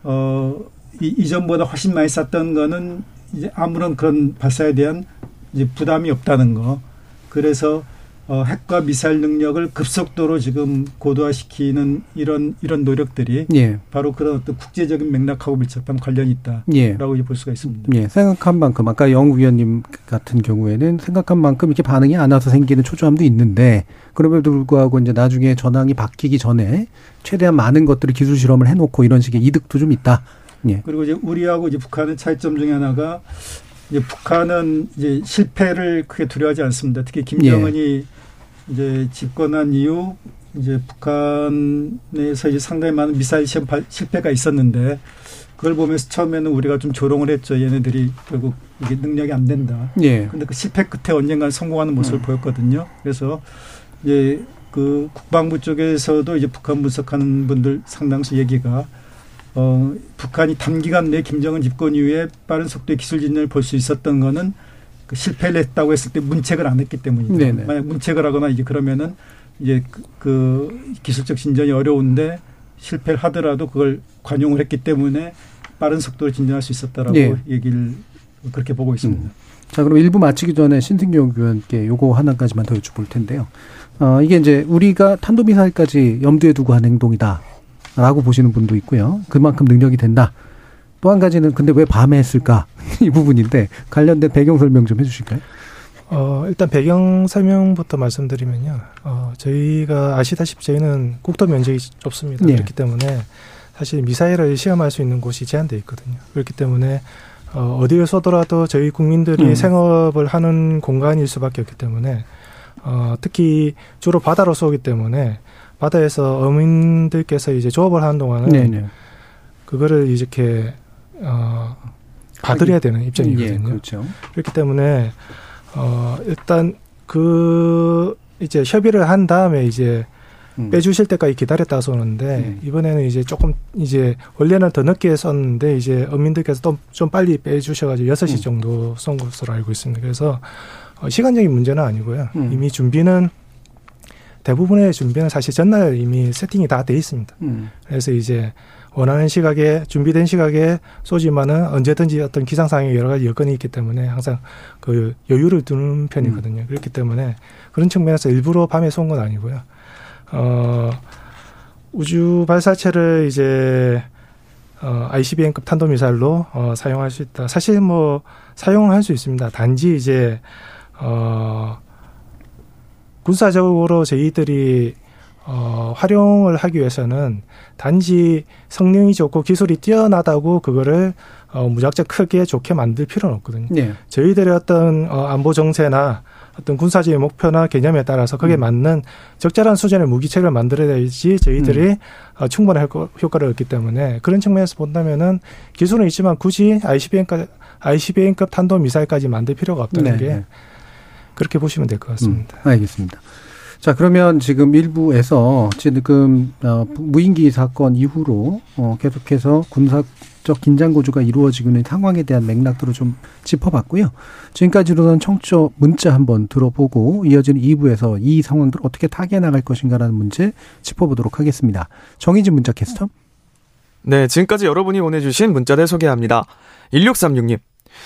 어 이, 이전보다 훨씬 많이 쐈던 거는 이제 아무런 그런 발사에 대한 이제 부담이 없다는 거. 그래서 어, 핵과 미사일 능력을 급속도로 지금 고도화시키는 이런 이런 노력들이 예. 바로 그런 어떤 국제적인 맥락하고 밀접한 관련이 있다라고 예. 볼 수가 있습니다. 예, 생각한 만큼 아까 영 위원님 같은 경우에는 생각한 만큼 이렇게 반응이 안 와서 생기는 초조함도 있는데 그럼에도 불구하고 이제 나중에 전황이 바뀌기 전에 최대한 많은 것들을 기술 실험을 해놓고 이런 식의 이득도 좀 있다. 예. 그리고 이제 우리하고 이제 북한의 차이점 중에 하나가 이제 북한은 이제 실패를 크게 두려워하지 않습니다. 특히 김정은이 이제 집권한 이후 이제 북한에서 이제 상당히 많은 미사일 시험 발- 실패가 있었는데 그걸 보면서 처음에는 우리가 좀 조롱을 했죠. 얘네들이 결국 이게 능력이 안 된다. 예. 근데 그 실패 끝에 언젠가 성공하는 모습을 보였거든요. 그래서 이제 그 국방부 쪽에서도 이제 북한 분석하는 분들 상당수 얘기가 어 북한이 단기간 내 김정은 집권 이후에 빠른 속도의 기술 진전을 볼 수 있었던 거는 그 실패를 했다고 했을 때 문책을 안 했기 때문이다. 네네. 만약 문책을 하거나 이제 그러면은 이제 그, 그 기술적 진전이 어려운데 실패를 하더라도 그걸 관용을 했기 때문에 빠른 속도로 진전할 수 있었다라고 예. 얘기를 그렇게 보고 있습니다. 음. 자, 그럼 일부 마치기 전에 신승용 의원께 요거 하나까지만 더 여쭤볼 텐데요. 어, 이게 이제 우리가 탄도미사일까지 염두에 두고 한 행동이다. 라고 보시는 분도 있고요. 그만큼 능력이 된다. 또 한 가지는 근데 왜 밤에 했을까? [LAUGHS] 이 부분인데 관련된 배경 설명 좀 해주실까요? 어, 일단 배경 설명부터 말씀드리면요. 어, 저희가 아시다시피 저희는 국토 면적이 좁습니다. 예. 그렇기 때문에 사실 미사일을 시험할 수 있는 곳이 제한되어 있거든요. 그렇기 때문에 어, 어디를 쏘더라도 저희 국민들이 음. 생업을 하는 공간일 수밖에 없기 때문에 어, 특히 주로 바다로 쏘기 때문에 바다에서 어민들께서 이제 조업을 하는 동안은 네네. 그거를 이렇게 어, 봐드려야 되는 예, 입장이거든요. 그렇죠. 그렇기 때문에 어 일단 그 이제 협의를 한 다음에 이제 음. 빼주실 때까지 기다렸다 쏘는데 음. 이번에는 이제 조금 이제 원래는 더 늦게 썼는데 이제 어민들께서 또좀 빨리 빼주셔가지고 여섯 시 음. 정도 쏜 것으로 알고 있습니다. 그래서 어, 시간적인 문제는 아니고요. 음. 이미 준비는 대부분의 준비는 사실 전날 이미 세팅이 다 돼 있습니다. 음. 그래서 이제 원하는 시각에 준비된 시각에 쏘지만은 언제든지 어떤 기상 상황에 여러 가지 여건이 있기 때문에 항상 그 여유를 두는 편이거든요. 음. 그렇기 때문에 그런 측면에서 일부러 밤에 쏜 건 아니고요. 어 우주 발사체를 이제 어 ICBM급 탄도 미사일로 어 사용할 수 있다. 사실 뭐 사용을 할수 있습니다. 단지 이제 어 군사적으로 저희들이 어, 활용을 하기 위해서는 단지 성능이 좋고 기술이 뛰어나다고 그거를 어, 무작정 크게 좋게 만들 필요는 없거든요. 네. 저희들의 어떤 어, 안보 정세나 어떤 군사적인 목표나 개념에 따라서 거기에 음. 맞는 적절한 수준의 무기체를 만들어야지 저희들이 음. 어, 충분한 효과- 효과를 얻기 때문에 그런 측면에서 본다면은 기술은 있지만 굳이 ICBM까지 ICBM급 탄도 미사일까지 만들 필요가 없다는 네, 게 네. 그렇게 보시면 될 것 같습니다. 음, 알겠습니다. 자, 그러면 지금 일부에서 지금 어, 무인기 사건 이후로 어, 계속해서 군사적 긴장 고조가 이루어지고 있는 상황에 대한 맥락들을 좀 짚어봤고요. 지금까지로는 청취자 문자 한번 들어보고 이어지는 2부에서 이 상황들을 어떻게 타개해 나갈 것인가라는 문제 짚어보도록 하겠습니다. 정희진 문자 캐스터. 네, 지금까지 여러분이 보내주신 문자들 소개합니다. 1636님.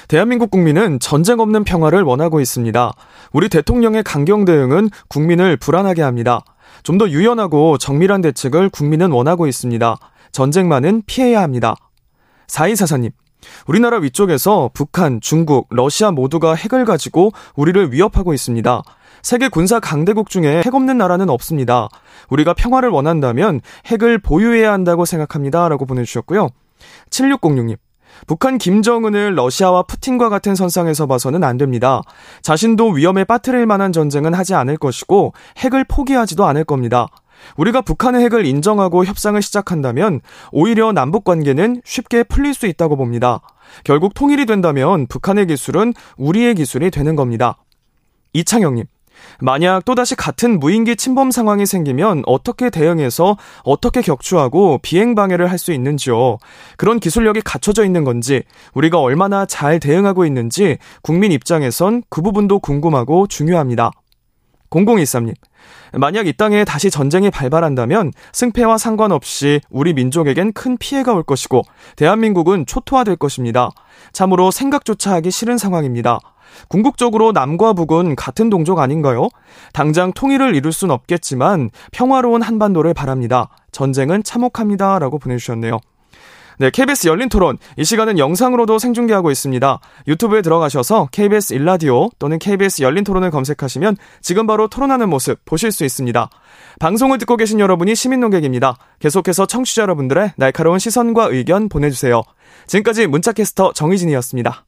대한민국 국민은 전쟁 없는 평화를 원하고 있습니다. 우리 대통령의 강경 대응은 국민을 불안하게 합니다. 좀 더 유연하고 정밀한 대책을 국민은 원하고 있습니다. 전쟁만은 피해야 합니다. 4244님, 우리나라 위쪽에서 북한, 중국, 러시아 모두가 핵을 가지고 우리를 위협하고 있습니다. 세계 군사 강대국 중에 핵 없는 나라는 없습니다. 우리가 평화를 원한다면 핵을 보유해야 한다고 생각합니다. 라고 보내주셨고요. 7606님. 북한 김정은을 러시아와 푸틴과 같은 선상에서 봐서는 안 됩니다. 자신도 위험에 빠뜨릴 만한 전쟁은 하지 않을 것이고 핵을 포기하지도 않을 겁니다. 우리가 북한의 핵을 인정하고 협상을 시작한다면 오히려 남북 관계는 쉽게 풀릴 수 있다고 봅니다. 결국 통일이 된다면 북한의 기술은 우리의 기술이 되는 겁니다. 이창영님. 만약 또다시 같은 무인기 침범 상황이 생기면 어떻게 대응해서 어떻게 격추하고 비행 방해를 할 수 있는지요. 그런 기술력이 갖춰져 있는 건지, 우리가 얼마나 잘 대응하고 있는지 국민 입장에선 그 부분도 궁금하고 중요합니다. 0013님. 만약 이 땅에 다시 전쟁이 발발한다면 승패와 상관없이 우리 민족에겐 큰 피해가 올 것이고 대한민국은 초토화될 것입니다. 참으로 생각조차 하기 싫은 상황입니다. 궁극적으로 남과 북은 같은 동족 아닌가요? 당장 통일을 이룰 순 없겠지만 평화로운 한반도를 바랍니다. 전쟁은 참혹합니다. 라고 보내주셨네요. 네, KBS 열린 토론. 이 시간은 영상으로도 생중계하고 있습니다. 유튜브에 들어가셔서 KBS 일라디오 또는 KBS 열린 토론을 검색하시면 지금 바로 토론하는 모습 보실 수 있습니다. 방송을 듣고 계신 여러분이 시민 농객입니다. 계속해서 청취자 여러분들의 날카로운 시선과 의견 보내주세요. 지금까지 문자캐스터 정희진이었습니다.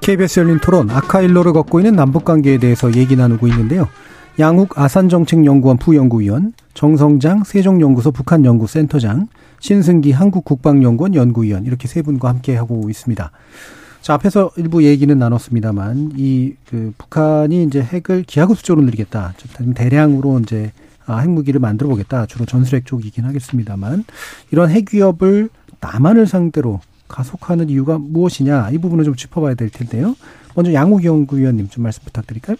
KBS 열린 토론 아카일로를 걷고 있는 남북 관계에 대해서 얘기 나누고 있는데요. 양욱 아산정책연구원 부연구위원, 정성장 세종연구소 북한연구센터장, 신승기 한국국방연구원 연구위원 이렇게 세 분과 함께 하고 있습니다. 자 앞에서 일부 얘기는 나눴습니다만 이 그 북한이 이제 핵을 기하급수적으로 늘리겠다, 대량으로 이제 아, 핵무기를 만들어 보겠다. 주로 전술핵 쪽이긴 하겠습니다만 이런 핵 위협을 남한을 상대로 가속하는 이유가 무엇이냐 이 부분을 좀 짚어봐야 될 텐데요. 먼저 양욱 연구위원님 좀 말씀 부탁드릴까요?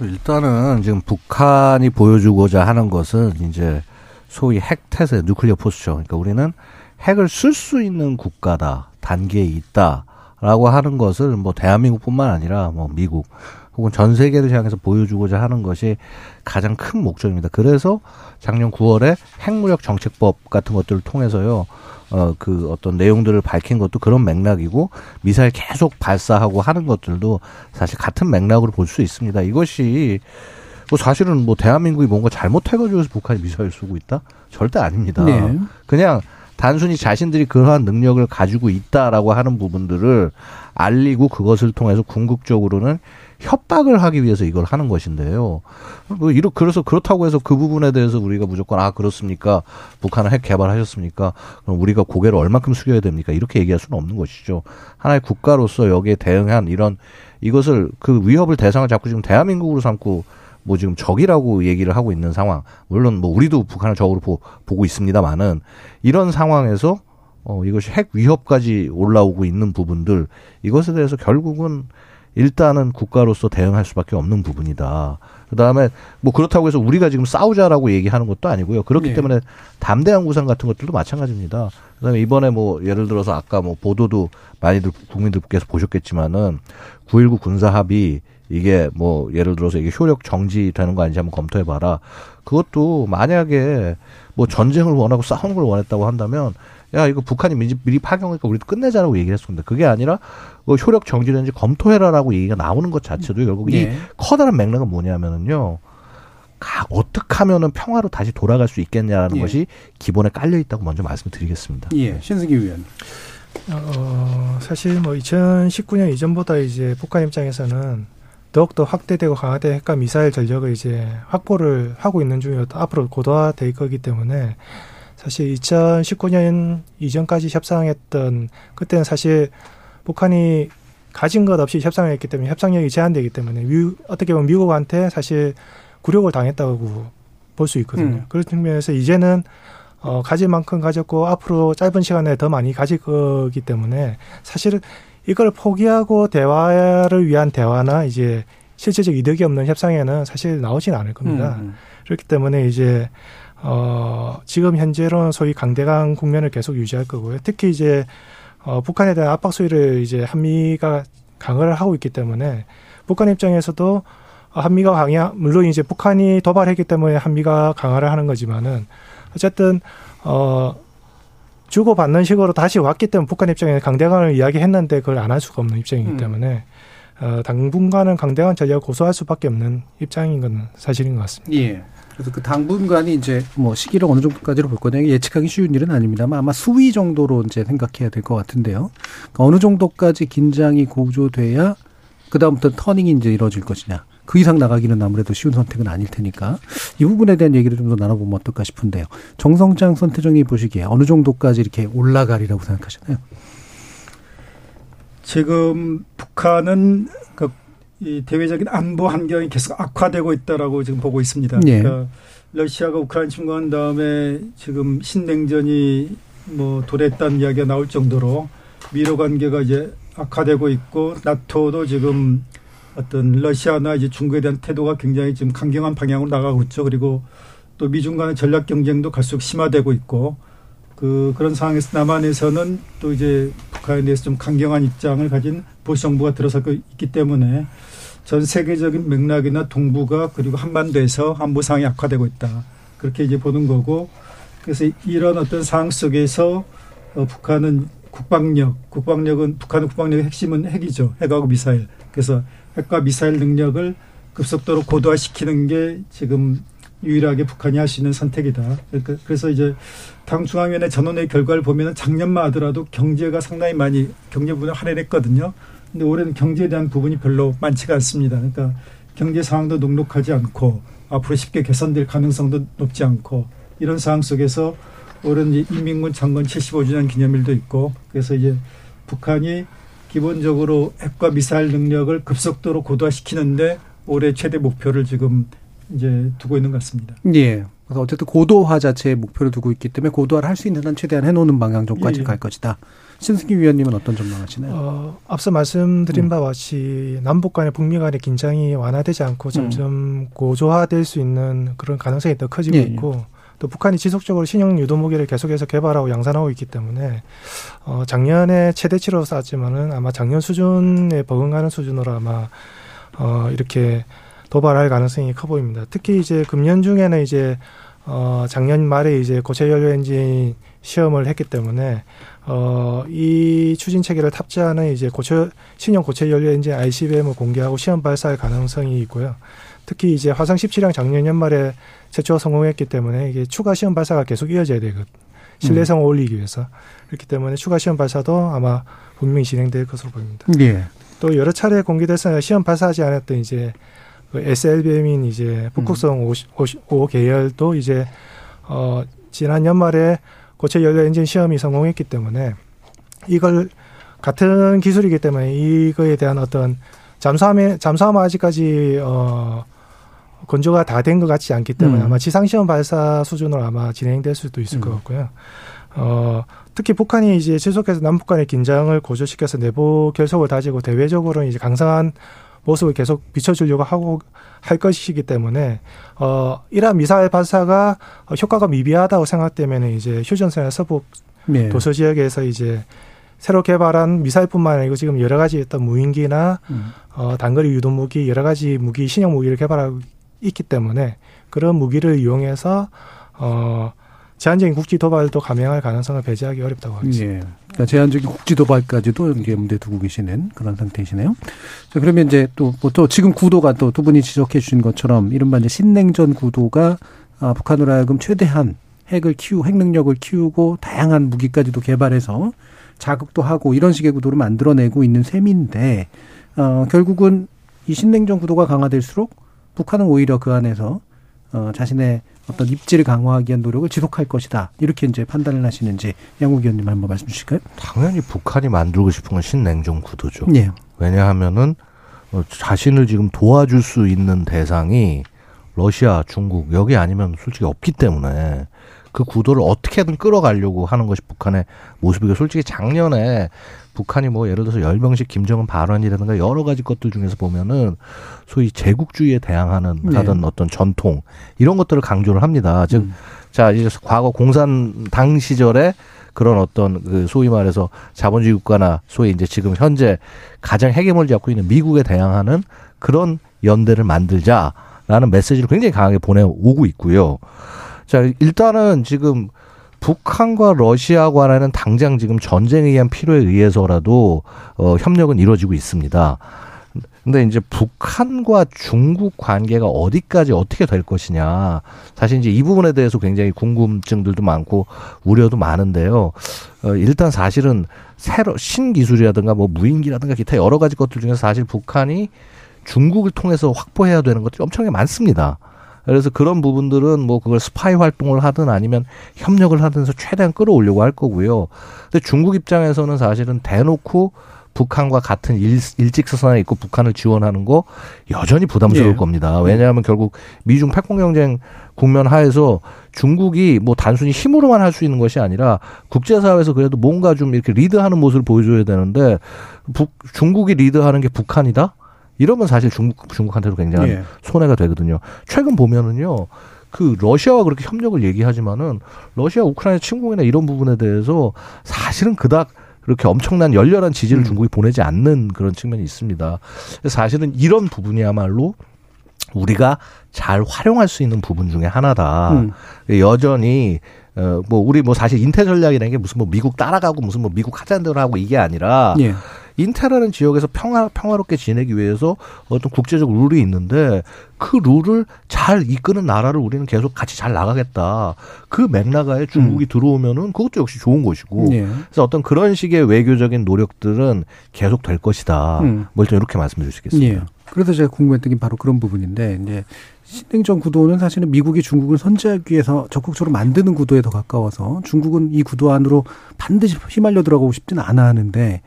일단은 지금 북한이 보여주고자 하는 것은 이제 소위 핵 태세, 누클리어 포스죠. 그러니까 우리는 핵을 쓸 수 있는 국가다, 단계에 있다라고 하는 것을 뭐 대한민국뿐만 아니라 뭐 미국 혹은 전 세계를 향해서 보여주고자 하는 것이 가장 큰 목적입니다. 그래서 작년 9월에 핵무력 정책법 같은 것들을 통해서요. 어, 그 어떤 내용들을 밝힌 것도 그런 맥락이고 미사일 계속 발사하고 하는 것들도 사실 같은 맥락으로 볼 수 있습니다. 이것이 뭐 사실은 뭐 대한민국이 뭔가 잘못해가지고 북한이 미사일 쏘고 있다? 절대 아닙니다. 네. 그냥 단순히 자신들이 그러한 능력을 가지고 있다라고 하는 부분들을 알리고 그것을 통해서 궁극적으로는 협박을 하기 위해서 이걸 하는 것인데요. 뭐 이러 그래서 그렇다고 해서 그 부분에 대해서 우리가 무조건 아 그렇습니까? 북한은 핵 개발하셨습니까? 그럼 우리가 고개를 얼만큼 숙여야 됩니까? 이렇게 얘기할 수는 없는 것이죠. 하나의 국가로서 여기에 대응한 이런 이것을 그 위협을 대상을 자꾸 지금 대한민국으로 삼고 뭐 지금 적이라고 얘기를 하고 있는 상황. 물론 뭐 우리도 북한을 적으로 보, 보고 있습니다만은 이런 상황에서 어 이것이 핵 위협까지 올라오고 있는 부분들 이것에 대해서 결국은 일단은 국가로서 대응할 수밖에 없는 부분이다. 그 다음에 뭐 그렇다고 해서 우리가 지금 싸우자라고 얘기하는 것도 아니고요. 그렇기 네. 때문에 담대한 구상 같은 것들도 마찬가지입니다. 그 다음에 이번에 뭐 예를 들어서 아까 뭐 보도도 많이들 국민들께서 보셨겠지만은 9.19 군사 합의 이게 뭐 예를 들어서 이게 효력 정지되는 거 아닌지 한번 검토해 봐라. 그것도 만약에 뭐 전쟁을 원하고 싸우는 걸 원했다고 한다면 야 이거 북한이 미리, 파견하니까 우리도 끝내자라고 얘기를 했습니다. 그게 아니라 그 효력 정지된지 검토해라라고 얘기가 나오는 것 자체도 결국 네. 이 커다란 맥락은 뭐냐면은요. 가, 어떻게 하면은 평화로 다시 돌아갈 수 있겠냐라는 예. 것이 기본에 깔려 있다고 먼저 말씀드리겠습니다. 예, 신승기 의원. 어, 사실 뭐 2019년 이전보다 이제 북한 입장에서는 더욱더 확대되고 강화된 핵과 미사일 전력을 이제 확보를 하고 있는 중이고 또 앞으로 고도화될 거기 때문에 사실 2019년 이전까지 협상했던 그때는 사실 북한이 가진 것 없이 협상을 했기 때문에 협상력이 제한되기 때문에 미, 어떻게 보면 미국한테 사실 굴욕을 당했다고 볼 수 있거든요. 음. 그런 측면에서 이제는 어, 가질 만큼 가졌고 앞으로 짧은 시간에 더 많이 가질 거기 때문에 사실은 이걸 포기하고 대화를 위한 대화나 이제 실질적 이득이 없는 협상에는 사실 나오진 않을 겁니다. 음. 음. 그렇기 때문에 이제 어 지금 현재로는 소위 강대강 국면을 계속 유지할 거고요. 특히 이제 어 북한에 대한 압박 수위를 이제 한미가 강화를 하고 있기 때문에 북한 입장에서도 한미가 강화 물론 이제 북한이 도발했기 때문에 한미가 강화를 하는 거지만은 어쨌든 어 주고받는 식으로 다시 왔기 때문에 북한 입장에 강대강을 이야기했는데 그걸 안 할 수가 없는 입장이기 음. 때문에 어, 당분간은 강대강 전략을 고수할 수밖에 없는 입장인 건 사실인 것 같습니다. 예. 그래서 그 당분간이 이제 뭐 시기를 어느 정도까지로 볼 거냐 예측하기 쉬운 일은 아닙니다만 아마 수위 정도로 이제 생각해야 될 것 같은데요. 그러니까 어느 정도까지 긴장이 고조돼야 그 다음부터 터닝이 이제 이루어질 것이냐. 그 이상 나가기는 아무래도 쉬운 선택은 아닐 테니까 이 부분에 대한 얘기를 좀 더 나눠보면 어떨까 싶은데요. 정성장 선태정이 보시기에 어느 정도까지 이렇게 올라가리라고 생각하시나요? 지금 북한은 그이 대외적인 안보 환경이 계속 악화되고 있다라고 지금 보고 있습니다. 네. 그러니까 러시아가 우크라이나 침공한 다음에 지금 신냉전이 뭐 도래했다는 이야기가 나올 정도로 미로 관계가 이제 악화되고 있고 나토도 지금 어떤 러시아나 이제 중국에 대한 태도가 굉장히 지금 강경한 방향으로 나가고 있죠. 그리고 또 미중 간의 전략 경쟁도 갈수록 심화되고 있고 그 그런 상황에서 남한에서는 또 이제 북한에 대해서 좀 강경한 입장을 가진 보수 정부가 들어서고 있기 때문에 전 세계적인 맥락이나 동북아 그리고 한반도에서 안보 상황이 악화되고 있다. 그렇게 이제 보는 거고 그래서 이런 어떤 상황 속에서 어, 북한은 국방력, 국방력은 북한의 국방력의 핵심은 핵이죠. 핵하고 미사일. 그래서 핵과 미사일 능력을 급속도로 고도화시키는 게 지금 유일하게 북한이 할 수 있는 선택이다. 그러니까 그래서 이제 당 중앙위원회 전원의 결과를 보면은 작년만 하더라도 경제가 상당히 많이 경제 부분을 할애했거든요. 근데 올해는 경제에 대한 부분이 별로 많지가 않습니다. 그러니까 경제 상황도 녹록하지 않고 앞으로 쉽게 개선될 가능성도 높지 않고 이런 상황 속에서 올해는 이민군 장관 75주년 기념일도 있고 그래서 이제 북한이 기본적으로 핵과 미사일 능력을 급속도로 고도화시키는데 올해 최대 목표를 지금 이제 두고 있는 것 같습니다. 예. 그래서 어쨌든 고도화 자체의 목표를 두고 있기 때문에 고도화를 할 수 있는 한 최대한 해놓는 방향 정도까지 예, 예. 갈 것이다. 신승기 위원님은 어떤 전망하시나요? 어, 앞서 말씀드린 음. 바와 같이 남북 간의 북미 간의 긴장이 완화되지 않고 점점 음. 고조화될 수 있는 그런 가능성이 더 커지고 예, 예. 있고 또 북한이 지속적으로 신형 유도 무기를 계속해서 개발하고 양산하고 있기 때문에 어 작년에 최대치로 쐈지만은 아마 작년 수준에 버금가는 수준으로 아마 어 이렇게 도발할 가능성이 커 보입니다. 특히 이제 금년 중에는 이제 어 작년 말에 이제 고체 연료 엔진 시험을 했기 때문에 어 이 추진 체계를 탑재하는 이제 고체 신형 고체 연료 엔진 ICBM을 공개하고 시험 발사할 가능성이 있고요. 특히 이제 화성 17형 작년 연말에 최초 성공했기 때문에 이게 추가 시험 발사가 계속 이어져야 되거든. 신뢰성을 음. 올리기 위해서. 그렇기 때문에 추가 시험 발사도 아마 분명히 진행될 것으로 보입니다. 예. 또 여러 차례 공개돼서 시험 발사하지 않았던 이제 그 SLBM인 이제 북극성 음. 5, 계열도 이제 어 지난 연말에 고체 연료 엔진 시험이 성공했기 때문에 이걸 같은 기술이기 때문에 이거에 대한 어떤 잠수함에 잠수함 아직까지 어 건조가 다 된 것 같지 않기 때문에 음. 아마 지상시험 발사 수준으로 아마 진행될 수도 있을 음. 것 같고요. 어, 특히 북한이 이제 지속해서 남북 간의 긴장을 고조시켜서 내부 결속을 다지고 대외적으로는 이제 강성한 모습을 계속 비춰주려고 하고 할 것이기 때문에 어 이러한 미사일 발사가 효과가 미비하다고 생각되면 이제 휴전선의 서북 네. 도서 지역에서 이제 새로 개발한 미사일뿐만 아니고 지금 여러 가지 어떤 무인기나 음. 어 단거리 유도 무기 여러 가지 무기 신형 무기를 개발하고 있기 때문에 그런 무기를 이용해서 어 제한적인 국지 도발도 감행할 가능성을 배제하기 어렵다고 하겠습니다. 예. 그러니까 제한적인 국지 도발까지도 이게 문제 두고 계시는 그런 상태이시네요. 자, 그러면 이제 또, 뭐 또 지금 구도가 또 두 분이 지적해 주신 것처럼 이른바 이제 신냉전 구도가 아, 북한으로 하여금 최대한 핵을 키우, 핵 능력을 키우고 다양한 무기까지도 개발해서 자극도 하고 이런 식의 구도를 만들어내고 있는 셈인데, 어, 결국은 이 신냉전 구도가 강화될수록 북한은 오히려 그 안에서 어, 자신의 어떤 입지를 강화하기 위한 노력을 지속할 것이다. 이렇게 이제 판단을 하시는지 양국 의원님 한번 말씀 주실까요? 당연히 북한이 만들고 싶은 건 신냉전 구도죠. 예. 왜냐하면은 어, 자신을 지금 도와줄 수 있는 대상이 러시아, 중국 여기 아니면 솔직히 없기 때문에 그 구도를 어떻게든 끌어가려고 하는 것이 북한의 모습이고 솔직히 작년에 북한이 뭐 예를 들어서 열병식 김정은 발언이라든가 여러 가지 것들 중에서 보면은 소위 제국주의에 대항하는 네. 하던 어떤 전통 이런 것들을 강조를 합니다. 즉, 음. 자 이제 과거 공산당 시절에 그런 어떤 그 소위 말해서 자본주의 국가나 소위 이제 지금 현재 가장 헤게모니 잡고 있는 미국에 대항하는 그런 연대를 만들자라는 메시지를 굉장히 강하게 보내오고 있고요. 자 일단은 지금 북한과 러시아 간에는 당장 지금 전쟁에 의한 필요에 의해서라도 어, 협력은 이루어지고 있습니다. 근데 이제 북한과 중국 관계가 어디까지 어떻게 될 것이냐. 사실 이제 이 부분에 대해서 굉장히 궁금증들도 많고 우려도 많은데요. 어, 일단 사실은 새로 신기술이라든가 뭐 무인기라든가 기타 여러 가지 것들 중에서 사실 북한이 중국을 통해서 확보해야 되는 것들이 엄청나게 많습니다. 그래서 그런 부분들은 뭐 그걸 스파이 활동을 하든 아니면 협력을 하든 해서 최대한 끌어오려고 할 거고요. 근데 중국 입장에서는 사실은 대놓고 북한과 같은 일, 일직선상에 있고 북한을 지원하는 거 여전히 부담스러울 예. 겁니다. 왜냐하면 결국 미중 패권 경쟁 국면 하에서 중국이 뭐 단순히 힘으로만 할 수 있는 것이 아니라 국제사회에서 그래도 뭔가 좀 이렇게 리드하는 모습을 보여줘야 되는데 북, 중국이 리드하는 게 북한이다? 이러면 사실 중국, 중국한테도 굉장한 예. 손해가 되거든요. 최근 보면은요. 그 러시아와 그렇게 협력을 얘기하지만은 러시아 우크라이나 침공이나 이런 부분에 대해서 사실은 그닥 그렇게 엄청난 열렬한 지지를 음. 중국이 보내지 않는 그런 측면이 있습니다. 사실은 이런 부분이야말로 우리가 잘 활용할 수 있는 부분 중에 하나다. 음. 여전히 어뭐 우리 뭐 사실 인텔 전략이라는 게 무슨 뭐 미국 따라가고 무슨 뭐 미국 하자는 대로 하고 이게 아니라 예. 인테라는 지역에서 평화 평화롭게 지내기 위해서 어떤 국제적 룰이 있는데 그 룰을 잘 이끄는 나라를 우리는 계속 같이 잘 나가겠다. 그 맥락하에 중국이 들어오면은 그것도 역시 좋은 것이고. 예. 그래서 어떤 그런 식의 외교적인 노력들은 계속 될 것이다. 음. 뭐 일단 이렇게 말씀드릴 수 있겠습니다. 예. 그래서 제가 궁금했던 게 바로 그런 부분인데 이제 신냉전 구도는 사실은 미국이 중국을 선제하기 위해서 적극적으로 만드는 구도에 더 가까워서 중국은 이 구도 안으로 반드시 휘말려 들어가고 싶지는 않아 하는데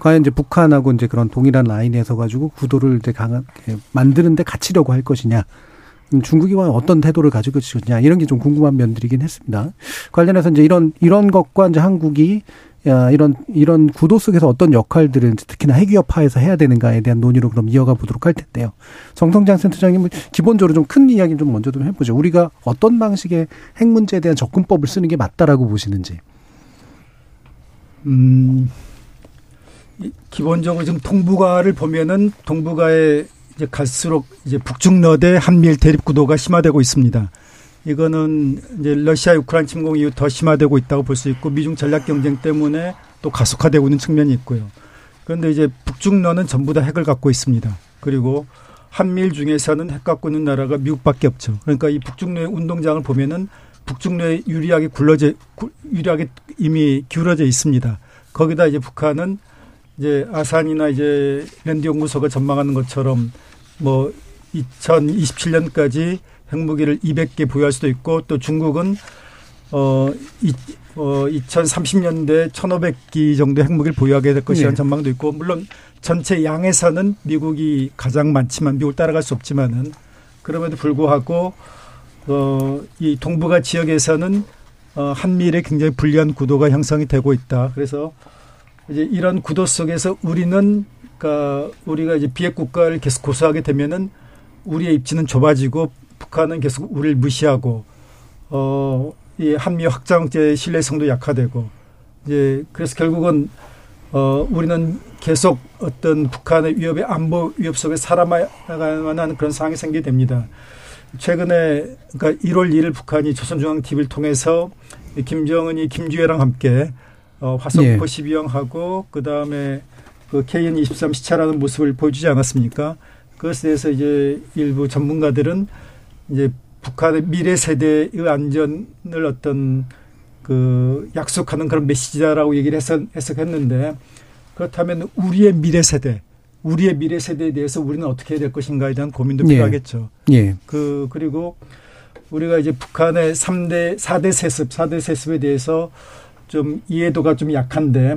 과연 이제 북한하고 이제 그런 동일한 라인에서 가지고 구도를 이제 강하게 만드는데 갇히려고 할 것이냐. 음, 중국이 과연 어떤 태도를 가지고 있느냐 이런 게 좀 궁금한 면들이긴 했습니다. 관련해서 이제 이런 이런 것과 이제 한국이 야, 이런 이런 구도 속에서 어떤 역할들을 특히나 핵위협화에서 해야 되는가에 대한 논의로 그럼 이어가 보도록 할 텐데요. 정성장 센터장님 은 기본적으로 좀 큰 이야기 좀 먼저 좀 해보죠. 우리가 어떤 방식의 핵 문제에 대한 접근법을 쓰는 게 맞다라고 보시는지. 음, 이- 기본적으로 지금 동북아를 보면은 동북아에 이제 갈수록 이제 북중러대 한미일 대립 구도가 심화되고 있습니다. 이거는 이제 러시아 우크라이나 침공 이후 더 심화되고 있다고 볼 수 있고 미중 전략 경쟁 때문에 또 가속화되고 있는 측면이 있고요. 그런데 이제 북중러는 전부 다 핵을 갖고 있습니다. 그리고 한미일 중에서는 핵 갖고 있는 나라가 미국밖에 없죠. 그러니까 이 북중러의 운동장을 보면은 북중러에 유리하게 굴러져 구- 유리하게 이미 기울어져 있습니다. 거기다 이제 북한은 이제 아산이나 이제 랜드 연구소가 전망하는 것처럼 뭐 2027년까지 핵무기를 200개 보유할 수도 있고 또 중국은 어, 이, 어 2030년대 1,500기 정도 핵무기를 보유하게 될 것이라는 네. 전망도 있고 물론 전체 양에서는 미국이 가장 많지만 미국을 따라갈 수 없지만은 그럼에도 불구하고 어, 이 동북아 지역에서는 어, 한미일에 굉장히 불리한 구도가 형성이 되고 있다. 그래서 이제 이런 구도 속에서 우리는 그러니까 우리가 이제 비핵 국가를 계속 고수하게 되면은 우리의 입지는 좁아지고 북한은 계속 우리를 무시하고 어, 이 한미 확장제 신뢰성도 약화되고 이제 그래서 결국은 어, 우리는 계속 어떤 북한의 위협의 안보 위협 속에 살아가야만 하는 그런 상황이 생기게 됩니다. 최근에 그러니까 1월 1일 북한이 조선중앙 TV를 통해서 이 김정은이 김주애랑 함께 어, 화성포 예. 12형하고 그 다음에 그 KN23 시찰하는 모습을 보여주지 않았습니까? 그것에 대해서 이제 일부 전문가들은 이제 북한의 미래 세대의 안전을 어떤 그 약속하는 그런 메시지다라고 얘기를 해서 해석했는데 그렇다면 우리의 미래 세대 우리의 미래 세대에 대해서 우리는 어떻게 해야 될 것인가에 대한 고민도 예. 필요하겠죠. 예. 그 그리고 우리가 이제 북한의 3대 4대 세습, 4대 세습에 대해서 좀 이해도가 좀 약한데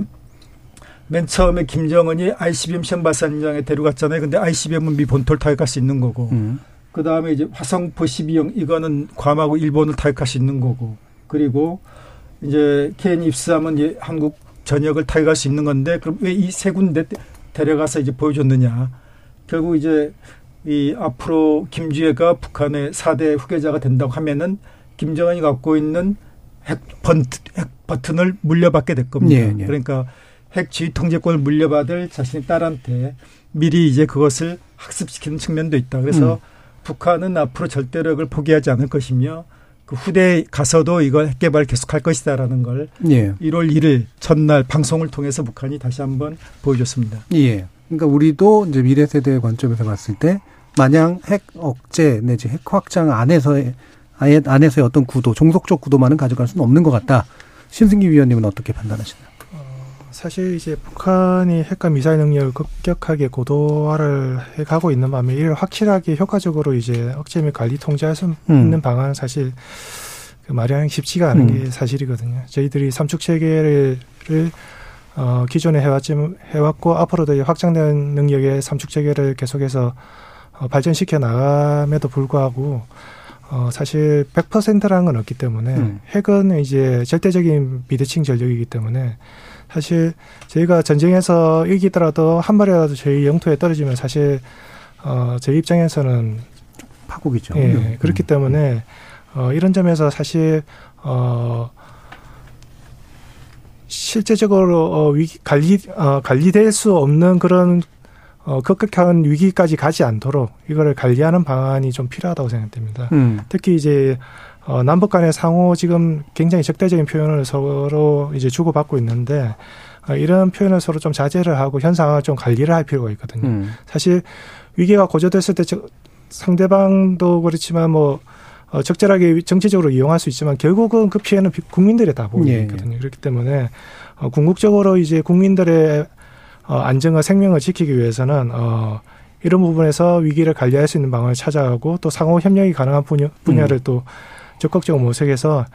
맨 처음에 김정은이 ICBM 시험 발사장에 데려갔잖아요. 근데 ICBM은 미 본토를 타격할 수 있는 거고. 음. 그 다음에 이제 화성포 12형 이거는 괌하고 일본을 타격할 수 있는 거고. 그리고 이제 KN-23은 이제 한국 전역을 타격할 수 있는 건데 그럼 왜 이 세 군데 데려가서 이제 보여줬느냐. 결국 이제 이 앞으로 김주애가 북한의 4대 후계자가 된다고 하면은 김정은이 갖고 있는 핵, 번, 핵 버튼을 물려받게 될 겁니다. 예, 예. 그러니까 핵 지휘 통제권을 물려받을 자신의 딸한테 미리 이제 그것을 학습시키는 측면도 있다. 그래서 음. 북한은 앞으로 절대력을 포기하지 않을 것이며 그 후대에 가서도 이걸 핵 개발 계속할 것이다라는 걸 예. 1월 1일 전날 방송을 통해서 북한이 다시 한번 보여줬습니다. 예. 그러니까 우리도 이제 미래 세대의 관점에서 봤을 때 마냥 핵 억제 내지 핵 확장 안에서의 안에서의 어떤 구도, 종속적 구도만은 가져갈 수는 없는 것 같다. 신승기 위원님은 어떻게 판단하시나요? 사실 이제 북한이 핵과 미사일 능력을 급격하게 고도화를 해가고 있는 반면 이를 확실하게 효과적으로 이제 억제 및 관리 통제할 수 음. 있는 방안은 사실 그 마련하기 쉽지가 않은 음. 게 사실이거든요. 저희들이 삼축 체계를 어, 기존에 해왔지 해왔고 앞으로도 이 확장된 능력의 삼축 체계를 계속해서 어, 발전시켜 나감에도 불구하고 어, 사실 100%라는 건 없기 때문에 음. 핵은 이제 절대적인 비대칭 전력이기 때문에 사실 저희가 전쟁에서 이기더라도 한 발이라도 저희 영토에 떨어지면 사실 어, 저희 입장에서는 파국이죠. 예, 음. 그렇기 때문에 어, 이런 점에서 사실 어, 실제적으로 어, 위기 관리 어, 관리될 수 없는 그런 어, 급격한 위기까지 가지 않도록 이거를 관리하는 방안이 좀 필요하다고 생각됩니다. 음. 특히 이제 어, 남북 간의 상호 지금 굉장히 적대적인 표현을 서로 이제 주고받고 있는데 어, 이런 표현을 서로 좀 자제를 하고 현 상황을 좀 관리를 할 필요가 있거든요. 음. 사실 위기가 고조됐을 때 저- 상대방도 그렇지만 뭐 어, 적절하게 정치적으로 이용할 수 있지만 결국은 그 피해는 비- 국민들이 다 보고 예, 예. 있거든요. 그렇기 때문에 어, 궁극적으로 이제 국민들의 어, 안정과 생명을 지키기 위해서는 어, 이런 부분에서 위기를 관리할 수 있는 방안을 찾아가고 또 상호 협력이 가능한 분야, 분야를 음. 또 적극적으으로 모색해서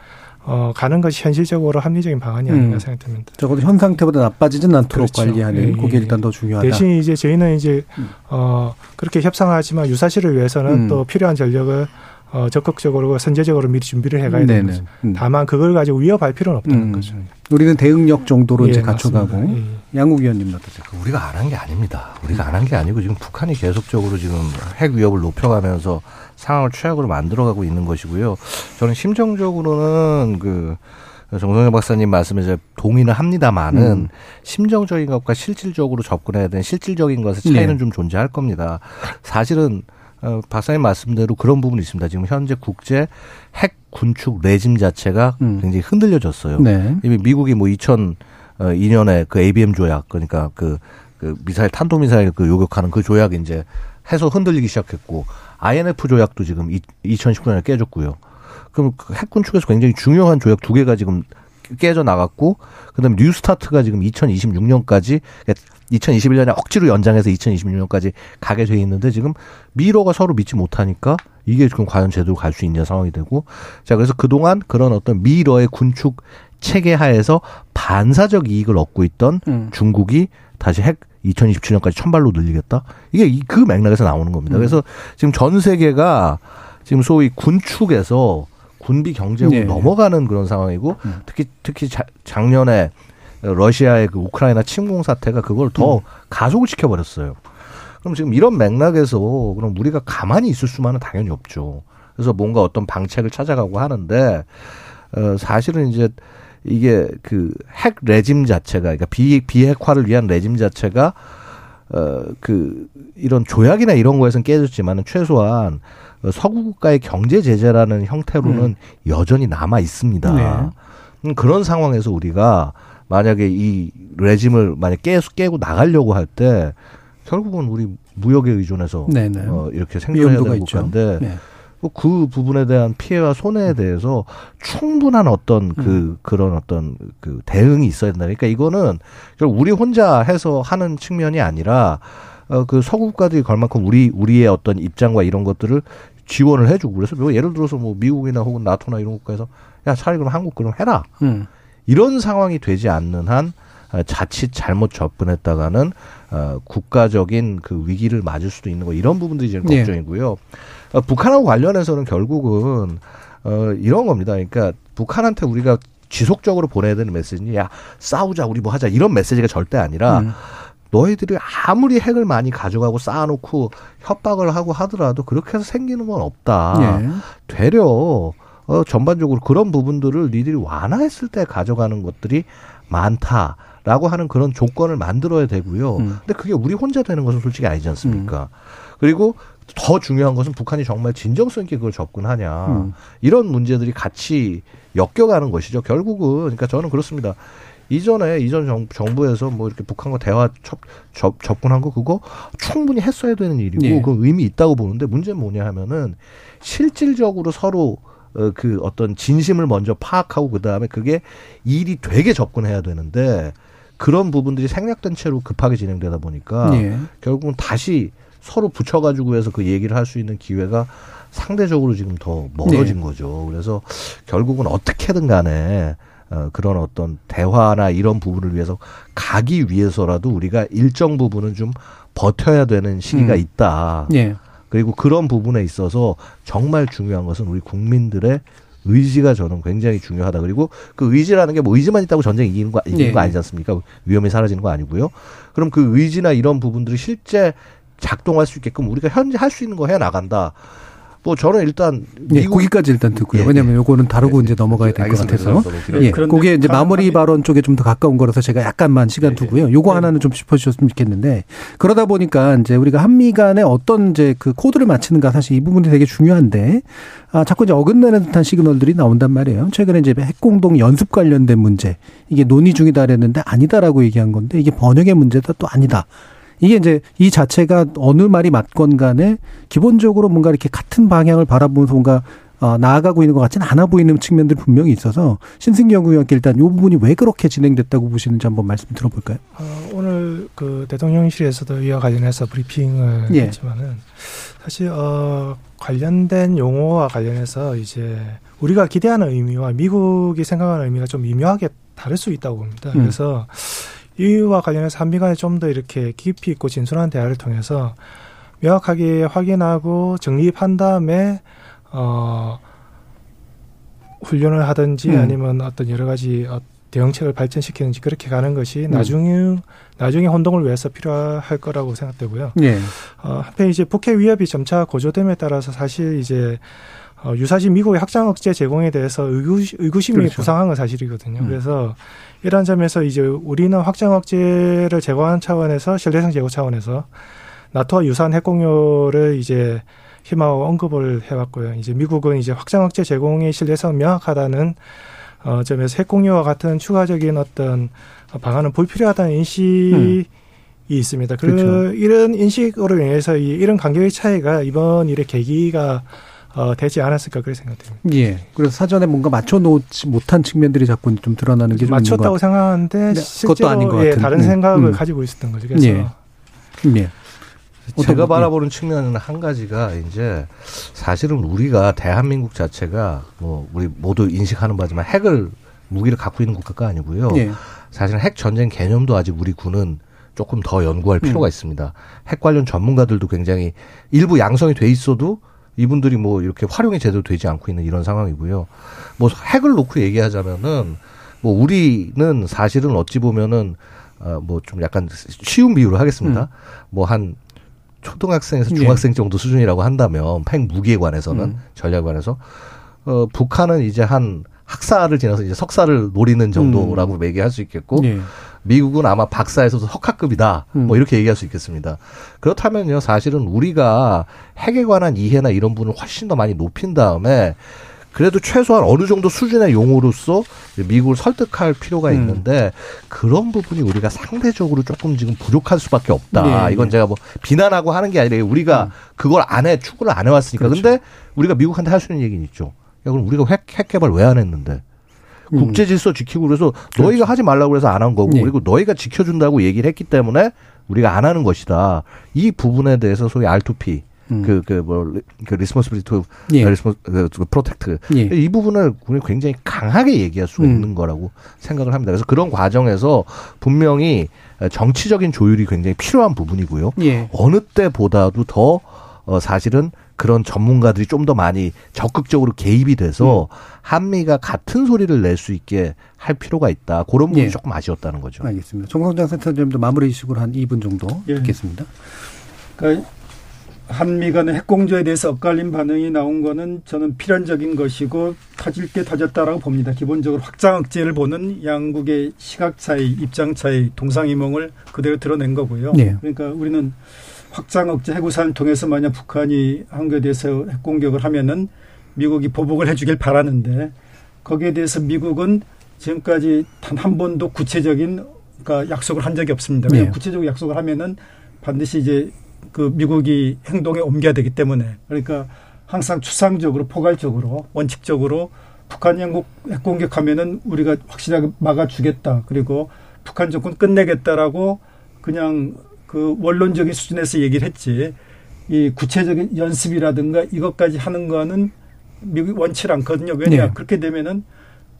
어, 가는 것이 현실적으로 합리적인 방안이 아닌가 음. 생각됩니다. 적어도 현 상태보다 나빠지진 않도록 그렇죠. 관리하는 예, 그게 예. 일단 더 중요하다. 대신 이제 저희는 이제 음. 어 그렇게 협상하지만 유사시를 위해서는 음. 또 필요한 전력을 어 적극적으로 선제적으로 미리 준비를 해가야 되는 네네. 거죠. 음. 다만 그걸 가지고 위협할 필요는 없다는 음. 거죠. 우리는 대응력 정도로 예, 이제 갖춰가고. 예. 양국 위원님 어떠세요? 그 우리가 안 한 게 아닙니다. 우리가 안한 게 아니고 지금 북한이 계속적으로 지금 핵 위협을 높여가면서 상황을 최악으로 만들어가고 있는 것이고요. 저는 심정적으로는 그 정성현 박사님 말씀에 이제 동의는 합니다만은 음. 심정적인 것과 실질적으로 접근해야 되는 실질적인 것의 차이는 네. 좀 존재할 겁니다. 사실은 어, 박사님 말씀대로 그런 부분이 있습니다. 지금 현재 국제 핵 군축 레짐 자체가 음. 굉장히 흔들려졌어요. 네. 이미 미국이 뭐 2002년에 그 ABM 조약 그러니까 그, 그 미사일 탄도 미사일 그 요격하는 그 조약이 이제 해서 흔들리기 시작했고 INF 조약도 지금 이, 2019년에 깨졌고요. 그럼 그 핵군 축에서 굉장히 중요한 조약 두 개가 지금 깨져 나갔고 그다음에 뉴스타트가 지금 2026년까지 2021년에 억지로 연장해서 2026년까지 가게 돼 있는데 지금 미러가 서로 믿지 못하니까 이게 지금 과연 제대로 갈 수 있는 상황이 되고 자 그래서 그동안 그런 어떤 미러의 군축 체계 하에서 반사적 이익을 얻고 있던 음. 중국이 다시 핵 2027년까지 천발로 늘리겠다. 이게 이- 그 맥락에서 나오는 겁니다. 음. 그래서 지금 전 세계가 지금 소위 군축에서 군비 경제로 네. 넘어가는 그런 상황이고 음. 특히 특히 자- 작년에 러시아의 그 우크라이나 침공 사태가 그걸 더 음. 가속을 시켜 버렸어요. 그럼 지금 이런 맥락에서 그럼 우리가 가만히 있을 수만은 당연히 없죠. 그래서 뭔가 어떤 방책을 찾아가고 하는데 어 사실은 이제 이게 그 핵 레짐 자체가 그러니까 비 비핵화를 위한 레짐 자체가 어 그 이런 조약이나 이런 거에서는 깨졌지만은 최소한 어, 서구 국가의 경제 제재라는 형태로는 음. 여전히 남아 있습니다. 네. 음, 그런 상황에서 우리가 만약에 이 레짐을 만약 깨, 깨고 나가려고 할 때 결국은 우리 무역에 의존해서 네네. 어, 이렇게 생존해야 되는. 국가인데 네. 뭐그 부분에 대한 피해와 손해에 대해서 충분한 어떤 그 음. 그런 어떤 그 대응이 있어야 된다. 그러니까 이거는 결국 우리 혼자 해서 하는 측면이 아니라 어, 그 서구 국가들이 걸만큼 우리 우리의 어떤 입장과 이런 것들을 지원을 해주고 그래서 뭐 예를 들어서 뭐 미국이나 혹은 나토나 이런 국가에서 야 차라리 그럼 한국 그럼 해라 음. 이런 상황이 되지 않는 한 어, 자칫 잘못 접근했다가는 어, 국가적인 그 위기를 맞을 수도 있는 거 이런 부분들이 지금 네. 걱정이고요. 어, 북한하고 관련해서는 결국은 어, 이런 겁니다. 그러니까 북한한테 우리가 지속적으로 보내야 되는 메시지는 야 싸우자 우리 뭐 하자 이런 메시지가 절대 아니라 음. 너희들이 아무리 핵을 많이 가져가고 쌓아놓고 협박을 하고 하더라도 그렇게 해서 생기는 건 없다. 예. 되려 어, 전반적으로 그런 부분들을 니들이 완화했을 때 가져가는 것들이 많다라고 하는 그런 조건을 만들어야 되고요. 음. 근데 그게 우리 혼자 되는 것은 솔직히 아니지 않습니까? 그리고 더 중요한 것은 북한이 정말 진정성 있게 그걸 접근하냐. 음. 이런 문제들이 같이 엮여가는 것이죠. 결국은 그러니까 저는 그렇습니다. 이전에 이전 정, 정부에서 뭐 이렇게 북한과 대화 접, 접, 접근한 거 그거 충분히 했어야 되는 일이고 예. 그 의미 있다고 보는데 문제는 뭐냐 하면은 실질적으로 서로 어, 그 어떤 진심을 먼저 파악하고 그 다음에 그게 일이 되게 접근해야 되는데 그런 부분들이 생략된 채로 급하게 진행되다 보니까 예. 결국은 다시 서로 붙여가지고 해서 그 얘기를 할 수 있는 기회가 상대적으로 지금 더 멀어진 네. 거죠. 그래서 결국은 어떻게든 간에 어, 그런 어떤 대화나 이런 부분을 위해서 가기 위해서라도 우리가 일정 부분은 좀 버텨야 되는 시기가 음. 있다. 예. 그리고 그런 부분에 있어서 정말 중요한 것은 우리 국민들의 의지가 저는 굉장히 중요하다. 그리고 그 의지라는 게 뭐 의지만 있다고 전쟁 이기는 거, 이기는 예. 거 아니지 않습니까? 위험이 사라지는 거 아니고요. 그럼 그 의지나 이런 부분들이 실제 작동할 수 있게끔 우리가 현재 할 수 있는 거 해 나간다. 뭐 저는 일단 예, 미국 거기까지 일단 듣고요. 예, 왜냐하면 요거는 다루고 예, 이제 넘어가야 될 것. 같아서. 예, 그게 이제 한- 마무리 한- 발언 쪽에 좀 더 가까운 거라서 제가 약간만 시간 두고요. 요거 하나는 좀 짚어주셨으면 좋겠는데 그러다 보니까 이제 우리가 한미 간에 어떤 이제 그 코드를 맞추는가 사실 이 부분이 되게 중요한데 아, 자꾸 이제 어긋나는 듯한 시그널들이 나온단 말이에요. 최근에 이제 핵공동 연습 관련된 문제 이게 논의 중이다 그랬는데 아니다라고 얘기한 건데 이게 번역의 문제다 또 아니다. 이게 이제 이 자체가 어느 말이 맞건 간에 기본적으로 뭔가 이렇게 같은 방향을 바라보면서 뭔가 어, 나아가고 있는 것 같지는 않아 보이는 측면들이 분명히 있어서 신승기 연구위원께 일단 이 부분이 왜 그렇게 진행됐다고 보시는지 한번 말씀 들어볼까요? 어, 오늘 그 대통령실에서도 이와 관련해서 브리핑을 예. 했지만은 사실 어 관련된 용어와 관련해서 이제 우리가 기대하는 의미와 미국이 생각하는 의미가 좀 미묘하게 다를 수 있다고 봅니다. 음. 그래서 이와 관련해서 한미 간에 좀 더 이렇게 깊이 있고 진솔한 대화를 통해서 명확하게 확인하고 정립한 다음에 어 훈련을 하든지 음. 아니면 어떤 여러 가지 어, 대응책을 발전시키는지 그렇게 가는 것이 음. 나중에 나중에 혼동을 위해서 필요할 거라고 생각되고요. 예. 어, 한편 이제 북핵 위협이 점차 고조됨에 따라서 사실 이제 어, 유사시 미국의 확장 억제 제공에 대해서 의구심, 의구심이 그렇죠. 부상한 건 사실이거든요. 음. 그래서 이러한 점에서 이제 우리는 확장 억제를 제거하는 차원에서 신뢰성 제고 차원에서 나토와 유사한 핵공유를 이제 희망하고 언급을 해왔고요. 이제 미국은 이제 확장 억제 제공의 신뢰성 명확하다는 어, 점에서 핵공유와 같은 추가적인 어떤 방안은 불필요하다는 인식이 음. 있습니다. 그 그렇죠. 이런 인식으로 인해서 이, 이런 간격의 차이가 이번 일의 계기가 어, 되지 않았을까 그렇게 생각됩니다. 예. 그래서 사전에 뭔가 맞춰놓지 못한 측면들이 자꾸 좀 드러나는 게 좀 맞췄다고 것 생각하는데 네, 실제로 그것도 아닌 것 예, 같은. 다른 네. 생각을 음. 가지고 있었던 거죠. 그래서 예. 예. 어떤 제가 부분? 바라보는 측면은 한 가지가 이제 사실은 우리가 대한민국 자체가 뭐 우리 모두 인식하는 바지만 핵을 무기를 갖고 있는 국가가 아니고요. 예. 사실은 핵 전쟁 개념도 아직 우리 군은 조금 더 연구할 필요가 음. 있습니다. 핵 관련 전문가들도 굉장히 일부 양성이 돼 있어도 이분들이 뭐 이렇게 활용이 제대로 되지 않고 있는 이런 상황이고요. 뭐 핵을 놓고 얘기하자면은 뭐 우리는 사실은 어찌 보면은 어뭐 좀 약간 쉬운 비유를 하겠습니다. 음. 뭐한 초등학생에서 예. 중학생 정도 수준이라고 한다면 핵 무기에 관해서는 음. 전략에 관해서 어 북한은 이제 한 학사를 지나서 이제 석사를 노리는 정도라고 얘기할 수 있겠고 예. 미국은 아마 박사에서도 석학급이다. 음. 뭐 이렇게 얘기할 수 있겠습니다. 그렇다면요, 사실은 우리가 핵에 관한 이해나 이런 부분을 훨씬 더 많이 높인 다음에 그래도 최소한 어느 정도 수준의 용어로서 미국을 설득할 필요가 음. 있는데 그런 부분이 우리가 상대적으로 조금 지금 부족할 수밖에 없다. 예, 이건 예. 제가 뭐 비난하고 하는 게 아니라 우리가 음. 그걸 안 해, 추구를 안 해왔으니까. 그렇죠. 근데 우리가 미국한테 할 수 있는 얘기는 있죠. 야, 그럼 우리가 핵, 핵 개발 왜 안 했는데? 음. 국제 질서 지키고 그래서 너희가 하지 말라고 해서 안 한 거고 네. 그리고 너희가 지켜준다고 얘기를 했기 때문에 우리가 안 하는 것이다. 이 부분에 대해서 소위 R2P 음. 그, 그, 뭐, 그, responsibility to, 예. respon, 그, protect. 예. 이 부분을 굉장히 강하게 얘기할 수가 음. 있는 거라고 생각을 합니다. 그래서 그런 과정에서 분명히 정치적인 조율이 굉장히 필요한 부분이고요. 예. 어느 때보다도 더, 어, 사실은 그런 전문가들이 좀 더 많이 적극적으로 개입이 돼서 음. 한미가 같은 소리를 낼 수 있게 할 필요가 있다. 그런 부분이 예. 조금 아쉬웠다는 거죠. 알겠습니다. 정성장 센터장님도 마무리식으로 한 2분 정도 예. 듣겠습니다. 그러니까 한미 간의 핵공조에 대해서 엇갈린 반응이 나온 거는 저는 필연적인 것이고 터질 게 터졌다라고 봅니다. 기본적으로 확장 억제를 보는 양국의 시각 차이, 입장 차이, 동상이몽을 그대로 드러낸 거고요. 네. 그러니까 우리는 확장 억제 해구산을 통해서 만약 북한이 한국에 대해서 핵공격을 하면은 미국이 보복을 해주길 바라는데 거기에 대해서 미국은 지금까지 단 한 번도 구체적인 그러니까 약속을 한 적이 없습니다. 네. 구체적으로 약속을 하면은 반드시 이제 그 미국이 행동에 옮겨야 되기 때문에 그러니까 항상 추상적으로 포괄적으로 원칙적으로 북한 영국 핵공격하면은 우리가 확실하게 막아주겠다 그리고 북한 정권 끝내겠다라고 그냥 그 원론적인 수준에서 얘기를 했지 이 구체적인 연습이라든가 이것까지 하는 거는 미국이 원치 않거든요. 왜냐 네. 그렇게 되면은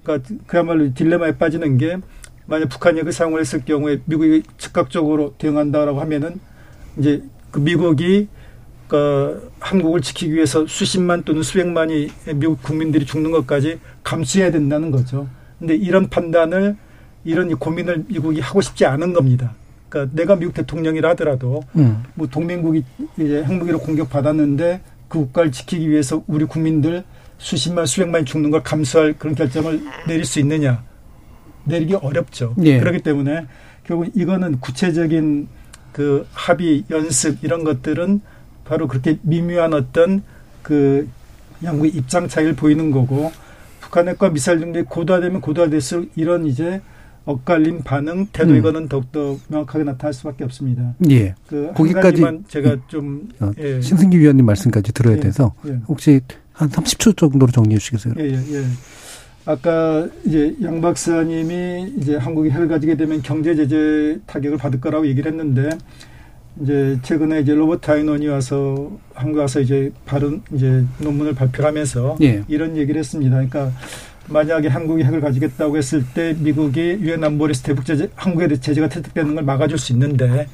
그러니까 그야말로 딜레마에 빠지는 게 만약 북한이 그 사용을 했을 경우에 미국이 즉각적으로 대응한다라고 하면은 이제 그 미국이 그 한국을 지키기 위해서 수십만 또는 수백만이 미국 국민들이 죽는 것까지 감수해야 된다는 거죠. 근데 이런 판단을 이런 고민을 미국이 하고 싶지 않은 겁니다. 그러니까 내가 미국 대통령이라 하더라도 음. 뭐 동맹국이 이제 핵무기로 공격받았는데 그 국가를 지키기 위해서 우리 국민들 수십만 수백만이 죽는 걸 감수할 그런 결정을 내릴 수 있느냐 내리기 어렵죠. 예. 그렇기 때문에 결국 이거는 구체적인 그 합의 연습 이런 것들은 바로 그렇게 미묘한 어떤 그 양국의 입장 차이를 보이는 거고 북한핵과 미사일 능력이 고도화되면 고도화될수록 이런 이제 엇갈린 반응 태도 음. 이거는 더욱더 명확하게 나타날 수밖에 없습니다. 예. 그 거기까지- 제가 좀 어, 예. 신승기 위원님 말씀까지 들어야 예, 돼서 예. 혹시 한 30초 정도로 정리해 주시겠어요? 예, 예, 예. 아까 이제 양 박사님이 이제 한국이 핵을 가지게 되면 경제 제재 타격을 받을 거라고 얘기를 했는데 이제 최근에 이제 로버트 아이논이 와서 한국 와서 이제 발언 이제 논문을 발표하면서 예. 이런 얘기를 했습니다. 그러니까 만약에 한국이 핵을 가지겠다고 했을 때 미국이 유엔 안보리에서 대북 제재 한국에 대해 제재가 채택되는 걸 막아줄 수 있는데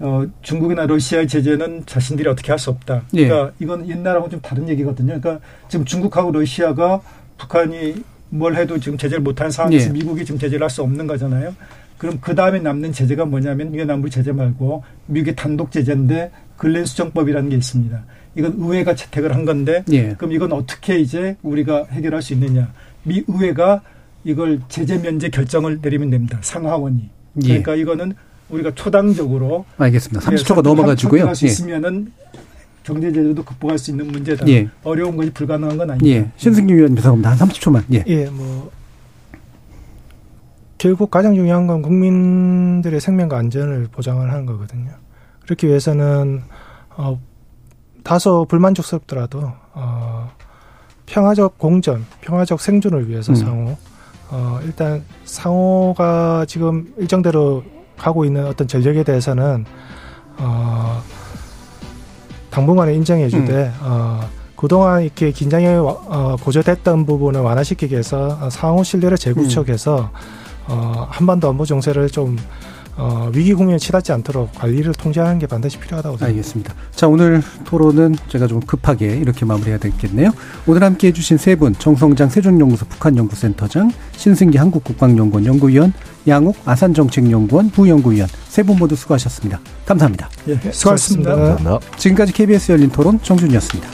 어, 중국이나 러시아의 제재는 자신들이 어떻게 할 수 없다. 예. 그러니까 이건 옛날하고 좀 다른 얘기거든요. 그러니까 지금 중국하고 러시아가 북한이 뭘 해도 지금 제재를 못하는 상황에서 예. 미국이 지금 제재를 할 수 없는 거잖아요. 그럼 그 다음에 남는 제재가 뭐냐면 유엔 안보리 제재 말고 미국의 단독 제재인데 근래 수정법이라는 게 있습니다. 이건 의회가 채택을 한 건데 예. 그럼 이건 어떻게 이제 우리가 해결할 수 있느냐? 미 의회가 이걸 제재 면제 결정을 내리면 됩니다. 상하원이. 예. 그러니까 이거는 우리가 초당적으로 알겠습니다. 예, 30초가 선택- 넘어가지고요. 선택할 수 예. 있으면은 경제 제재도 극복할 수 있는 문제다. 예. 어려운 것이 불가능한 건 아니다. 예. 신승기 위원님 죄송합니다. 한 30초만. 예. 예, 뭐 결국 가장 중요한 건 국민들의 생명과 안전을 보장을 하는 거거든요. 그렇기 위해서는 어 다소 불만족스럽더라도 어 평화적 공전, 평화적 생존을 위해서 음. 상호. 어 일단 상호가 지금 일정대로 가고 있는 어떤 전력에 대해서는 어 당분간은 인정해 주되 어 그동안 이렇게 긴장이 와- 어, 고조됐던 부분을 완화시키기 위해서 어, 상호 신뢰를 재구축해서 어, 한반도 안보 정세를 좀 어, 위기 국면에 치닫지 않도록 관리를 통제하는 게 반드시 필요하다고 생각합니다. 알겠습니다. 자, 오늘 토론은 제가 좀 급하게 이렇게 마무리해야 되겠네요. 오늘 함께 해 주신 세 분, 정성장 세종연구소 북한연구센터장, 신승기 한국국방연구원 연구위원, 양옥 아산정책연구원 부연구위원, 세 분 모두 수고하셨습니다. 감사합니다. 예, 수고하셨습니다. 감사합니다. 지금까지 KBS 열린 토론 정준이었습니다.